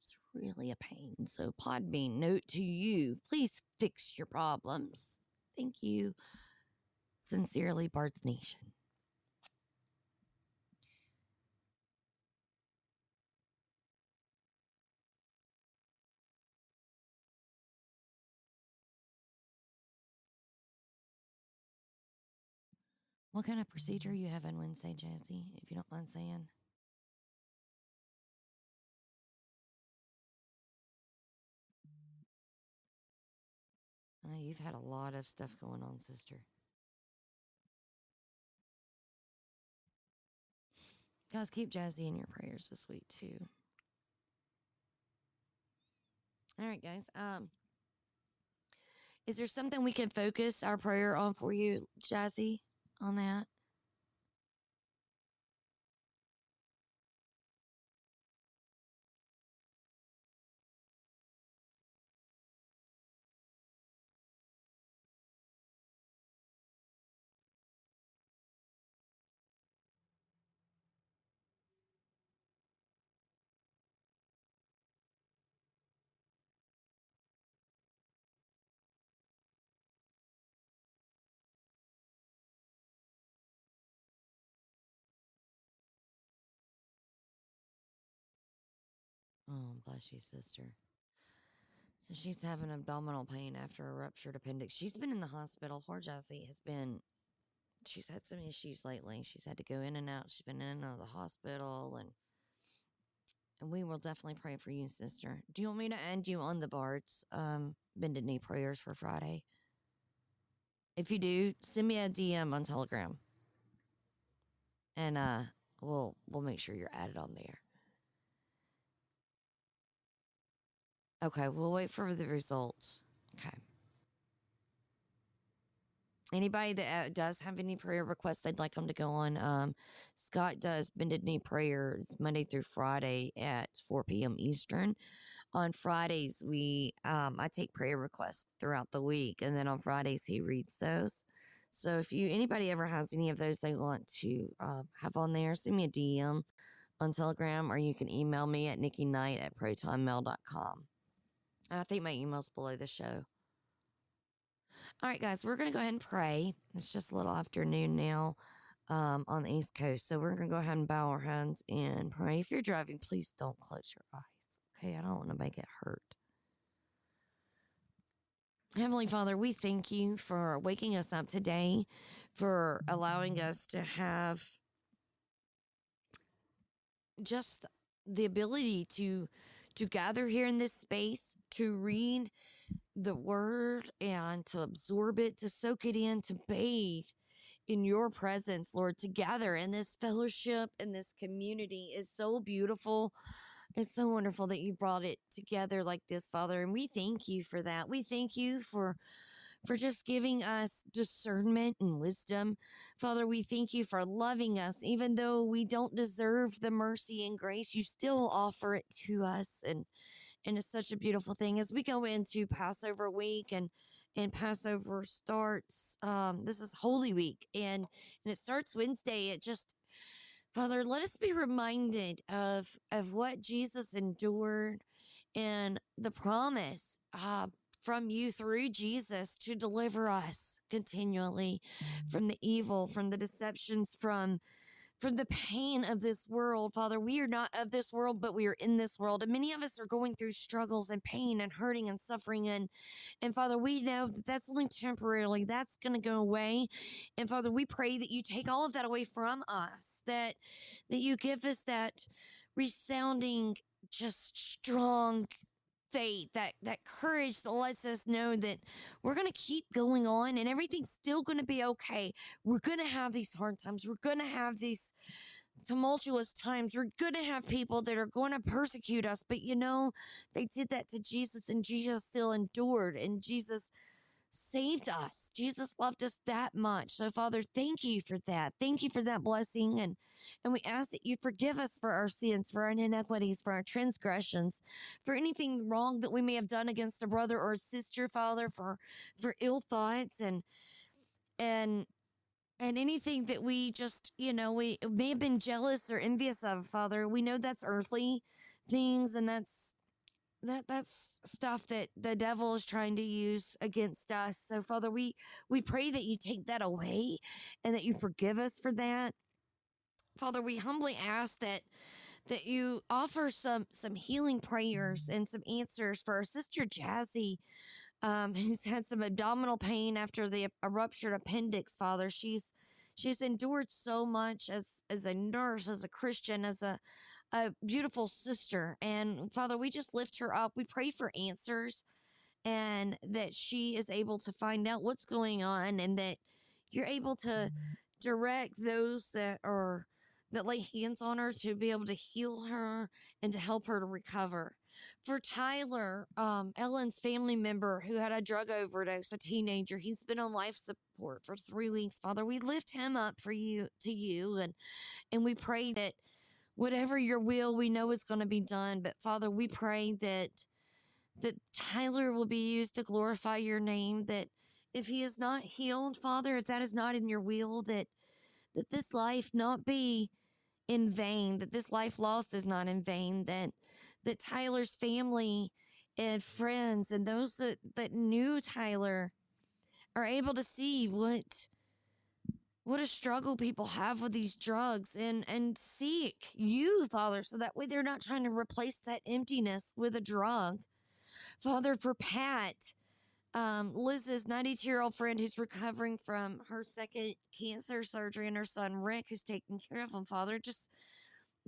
it's really a pain. So, Podbean, note to you please fix your problems. Thank you. Sincerely, Bards Nation. What kind of procedure you have on Wednesday, Jazzy, if you don't mind saying? I know you've had a lot of stuff going on, sister. Guys, keep Jazzy in your prayers this week too. All right, guys. Um, is there something we can focus our prayer on for you, Jazzy, on that? You, sister. So she's having abdominal pain after a ruptured appendix. She's been in the hospital. Poor Jessie has been. She's had some issues lately. She's had to go in and out. She's been in and out of the hospital, and and we will definitely pray for you, sister. Do you want me to end you on the Bards um bended knee prayers for Friday? If you do, send me a DM on Telegram, and uh, we'll we'll make sure you're added on there. Okay, we'll wait for the results. Okay. Anybody that uh, does have any prayer requests they'd like them to go on, um, Scott does bended knee prayers Monday through Friday at 4 p.m. Eastern. On Fridays, we um, I take prayer requests throughout the week, and then on Fridays he reads those. So if you anybody ever has any of those they want to uh, have on there, send me a DM on Telegram, or you can email me at nikkyknight at protonmail.com. I think my email's below the show. All right, guys, we're going to go ahead and pray. It's just a little afternoon now um, on the East Coast. So we're going to go ahead and bow our heads and pray. If you're driving, please don't close your eyes. Okay, I don't want to make it hurt. Heavenly Father, we thank you for waking us up today, for allowing us to have just the ability to to gather here in this space, to read the word and to absorb it, to soak it in, to bathe in your presence, Lord, together in this fellowship in this community is so beautiful. It's so wonderful that you brought it together like this, Father. And we thank you for that. We thank you for for just giving us discernment and wisdom. Father, we thank you for loving us, even though we don't deserve the mercy and grace, you still offer it to us. And and it's such a beautiful thing as we go into Passover week and and Passover starts um this is Holy Week and and it starts Wednesday. It just Father, let us be reminded of of what Jesus endured and the promise uh, from you through Jesus to deliver us continually mm-hmm. from the evil, from the deceptions, from from the pain of this world, Father. We are not of this world, but we are in this world. And many of us are going through struggles and pain and hurting and suffering. And, and Father, we know that that's only temporarily. That's going to go away. And Father, we pray that you take all of that away from us, that, that you give us that resounding, just strong faith, that that courage that lets us know that we're going to keep going on and everything's still going to be okay. We're going to have these hard times. We're going to have these tumultuous times. We're going to have people that are going to persecute us, but you know, they did that to Jesus and Jesus still endured and Jesus saved us. Jesus loved us that much. So Father, thank you for that. Thank you for that blessing and and we ask that you forgive us for our sins, for our inequities, for our transgressions, for anything wrong that we may have done against a brother or a sister, Father, for for ill thoughts and and and anything that we just, you know, we may have been jealous or envious of, Father. We know that's earthly things and that's that that's stuff that the devil is trying to use against us. So Father, we we pray that you take that away and that you forgive us for that. Father, we humbly ask that that you offer some some healing prayers and some answers for our sister Jazzy, um, who's had some abdominal pain after the a ruptured appendix. Father, she's she's endured so much as as a nurse, as a Christian, as a a beautiful sister. And Father, we just lift her up. We pray for answers and that she is able to find out what's going on and that you're able to direct those that are that lay hands on her to be able to heal her and to help her to recover. For Tyler, um, Ellen's family member who had a drug overdose, a teenager, he's been on life support for three weeks. Father, we lift him up for you to you and and we pray that whatever your will, we know is going to be done. But Father, we pray that that Tyler will be used to glorify your name. That if he is not healed, Father, if that is not in your will, that that this life not be in vain, that this life lost is not in vain, that that Tyler's family and friends and those that, that knew Tyler are able to see what what a struggle people have with these drugs and and seek you father so that way they're not trying to replace that emptiness with a drug father for pat um, liz's 92 year old friend who's recovering from her second cancer surgery and her son rick who's taking care of him father just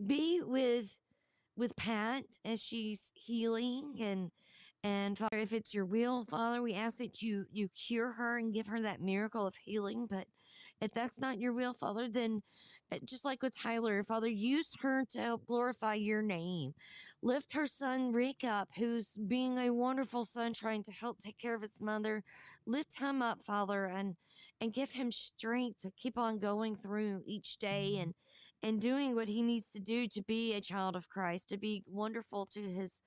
be with with pat as she's healing and and Father, if it's your will, Father, we ask that you you cure her and give her that miracle of healing. But if that's not your will, Father, then uh, just like with Tyler, Father, use her to help glorify your name. Lift her son Rick up, who's being a wonderful son, trying to help take care of his mother. Lift him up, Father, and and give him strength to keep on going through each day and and doing what he needs to do to be a child of Christ, to be wonderful to his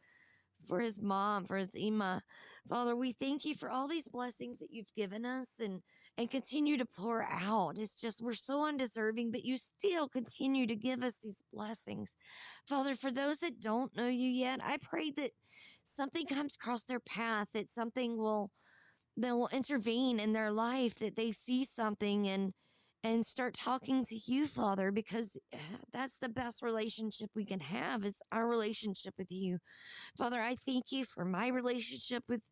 for his mom, for his Ima. Father, we thank you for all these blessings that you've given us and, and continue to pour out. It's just, we're so undeserving, but you still continue to give us these blessings. Father, for those that don't know you yet, I pray that something comes across their path, that something will, that will intervene in their life, that they see something and, and start talking to you, Father, because eh, that's the best relationship we can have is our relationship with you. Father, I thank you for my relationship with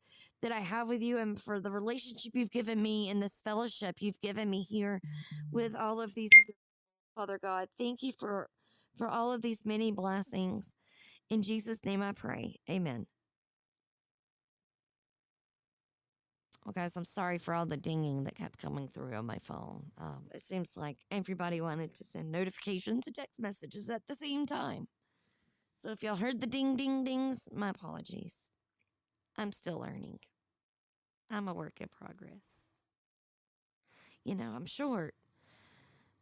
that I have with you and for the relationship you've given me in this fellowship you've given me here with all of these Father God. Thank you for for all of these many blessings. In Jesus' name I pray. Amen. Well, guys, I'm sorry for all the dinging that kept coming through on my phone. Um, it seems like everybody wanted to send notifications and text messages at the same time. So if y'all heard the ding, ding, dings, my apologies. I'm still learning. I'm a work in progress. You know, I'm short,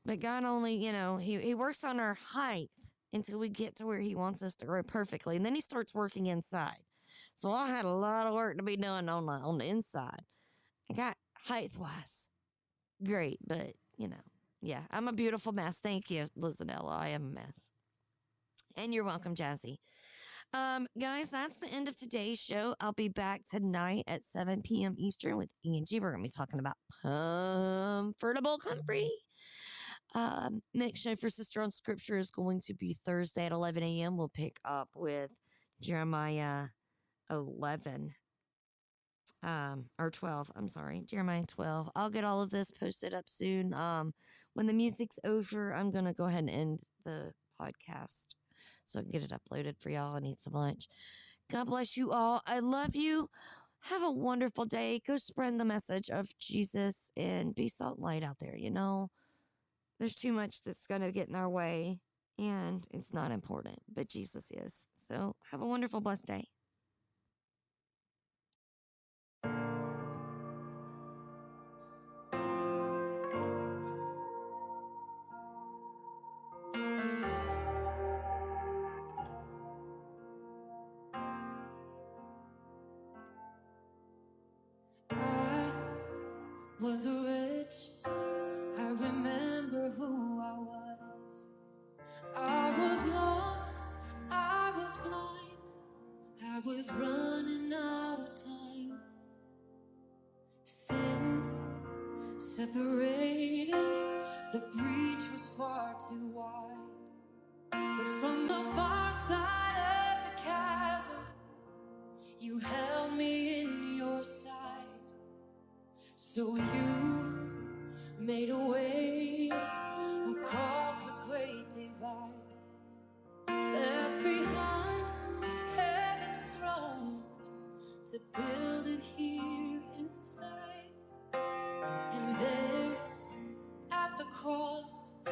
but God only, you know, He, he works on our height until we get to where He wants us to grow perfectly. And then He starts working inside. So I had a lot of work to be done on the on the inside. I got height wise, great, but you know, yeah, I'm a beautiful mess. Thank you, Lizanella. I am a mess. And you're welcome, Jazzy. Um, guys, that's the end of today's show. I'll be back tonight at 7 p.m. Eastern with Angie. We're gonna be talking about comfortable comfrey. Um, next show for Sister on Scripture is going to be Thursday at 11 a.m. We'll pick up with Jeremiah 11 um, or 12, I'm sorry, Jeremiah 12. I'll get all of this posted up soon. Um, when the music's over, I'm going to go ahead and end the podcast so I can get it uploaded for y'all and eat some lunch. God bless you all. I love you. Have a wonderful day. Go spread the message of Jesus and be salt and light out there. You know, there's too much that's going to get in our way and it's not important, but Jesus is. So have a wonderful, blessed day. running out of time. Sin separated, the breach was far too wide. But from the far side of the chasm, you held me in your sight. So you made a way across the great divide. to build it here inside. And there at the cross,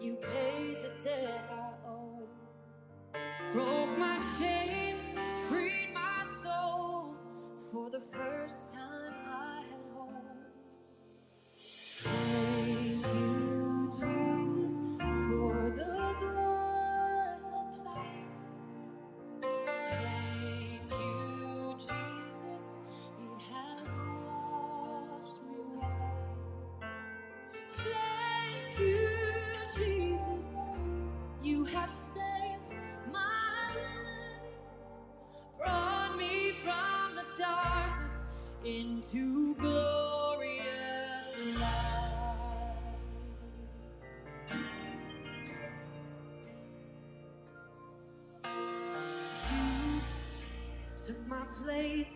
you paid the debt I owe. Broke my chains, freed my soul for the first place.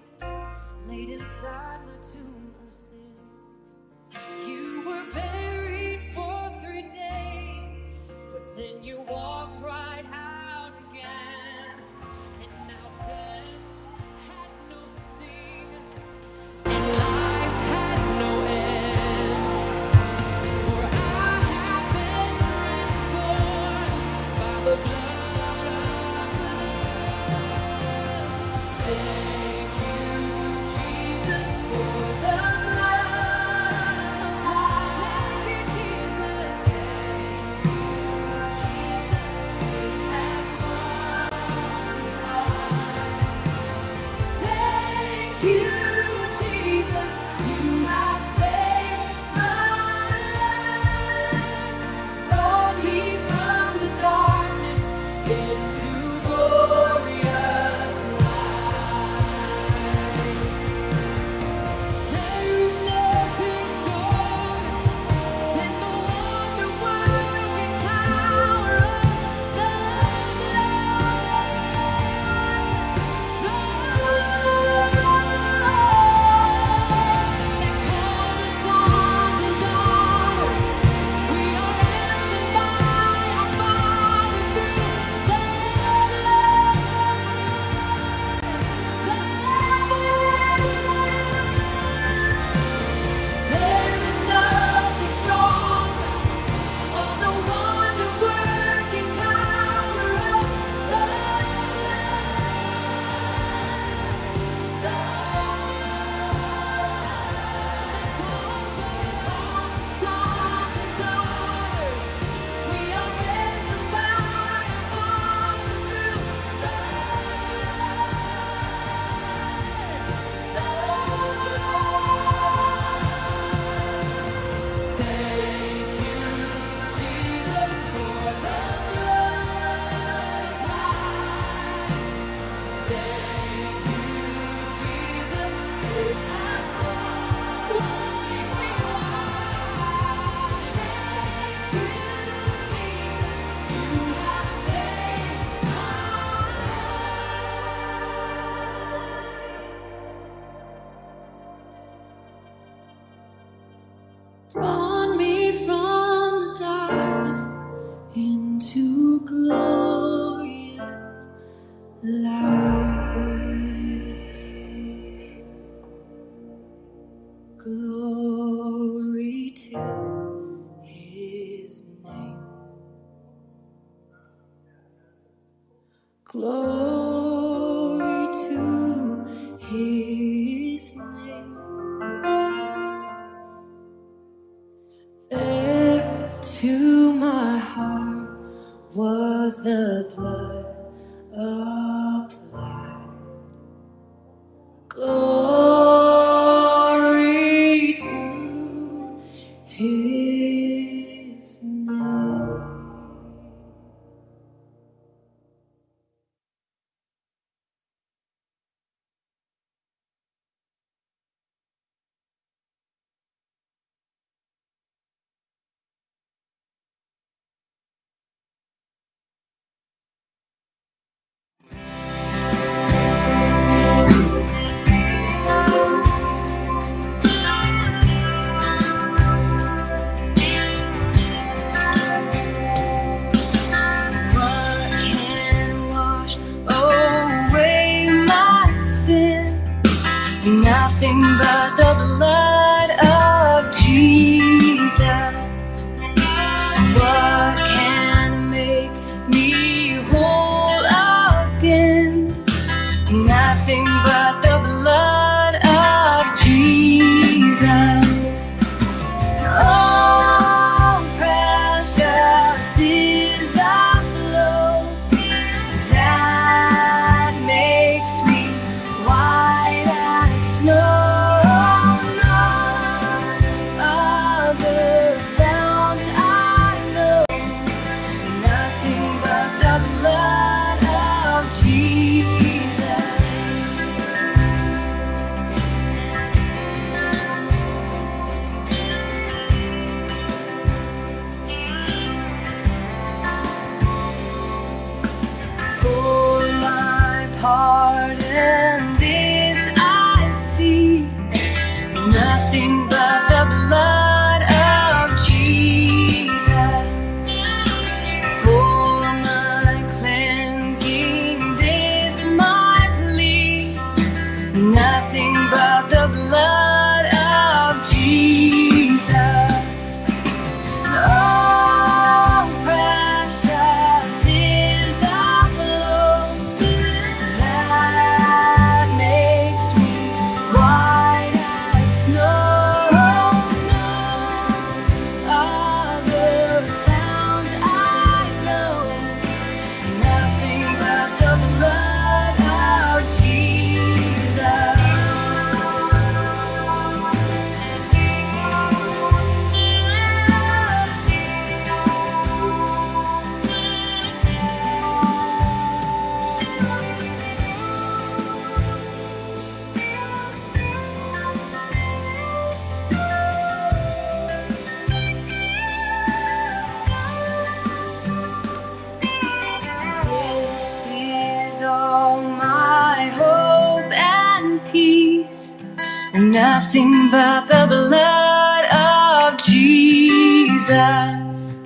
Jesus,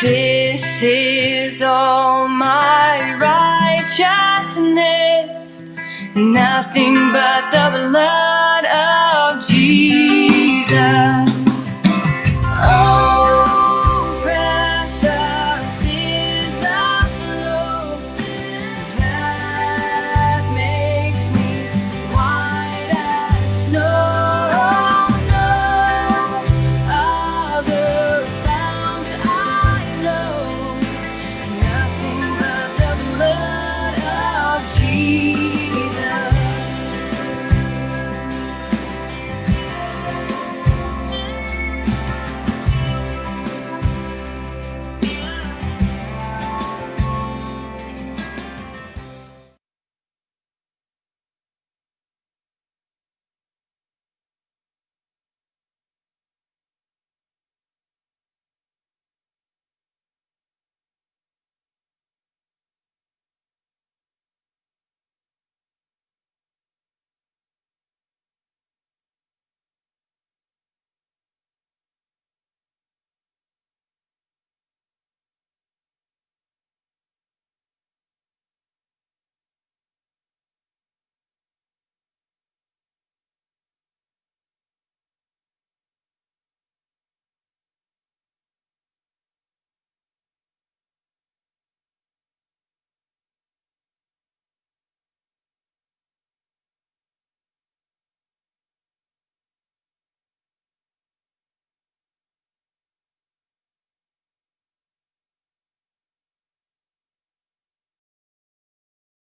this is all my righteousness, nothing but the blood.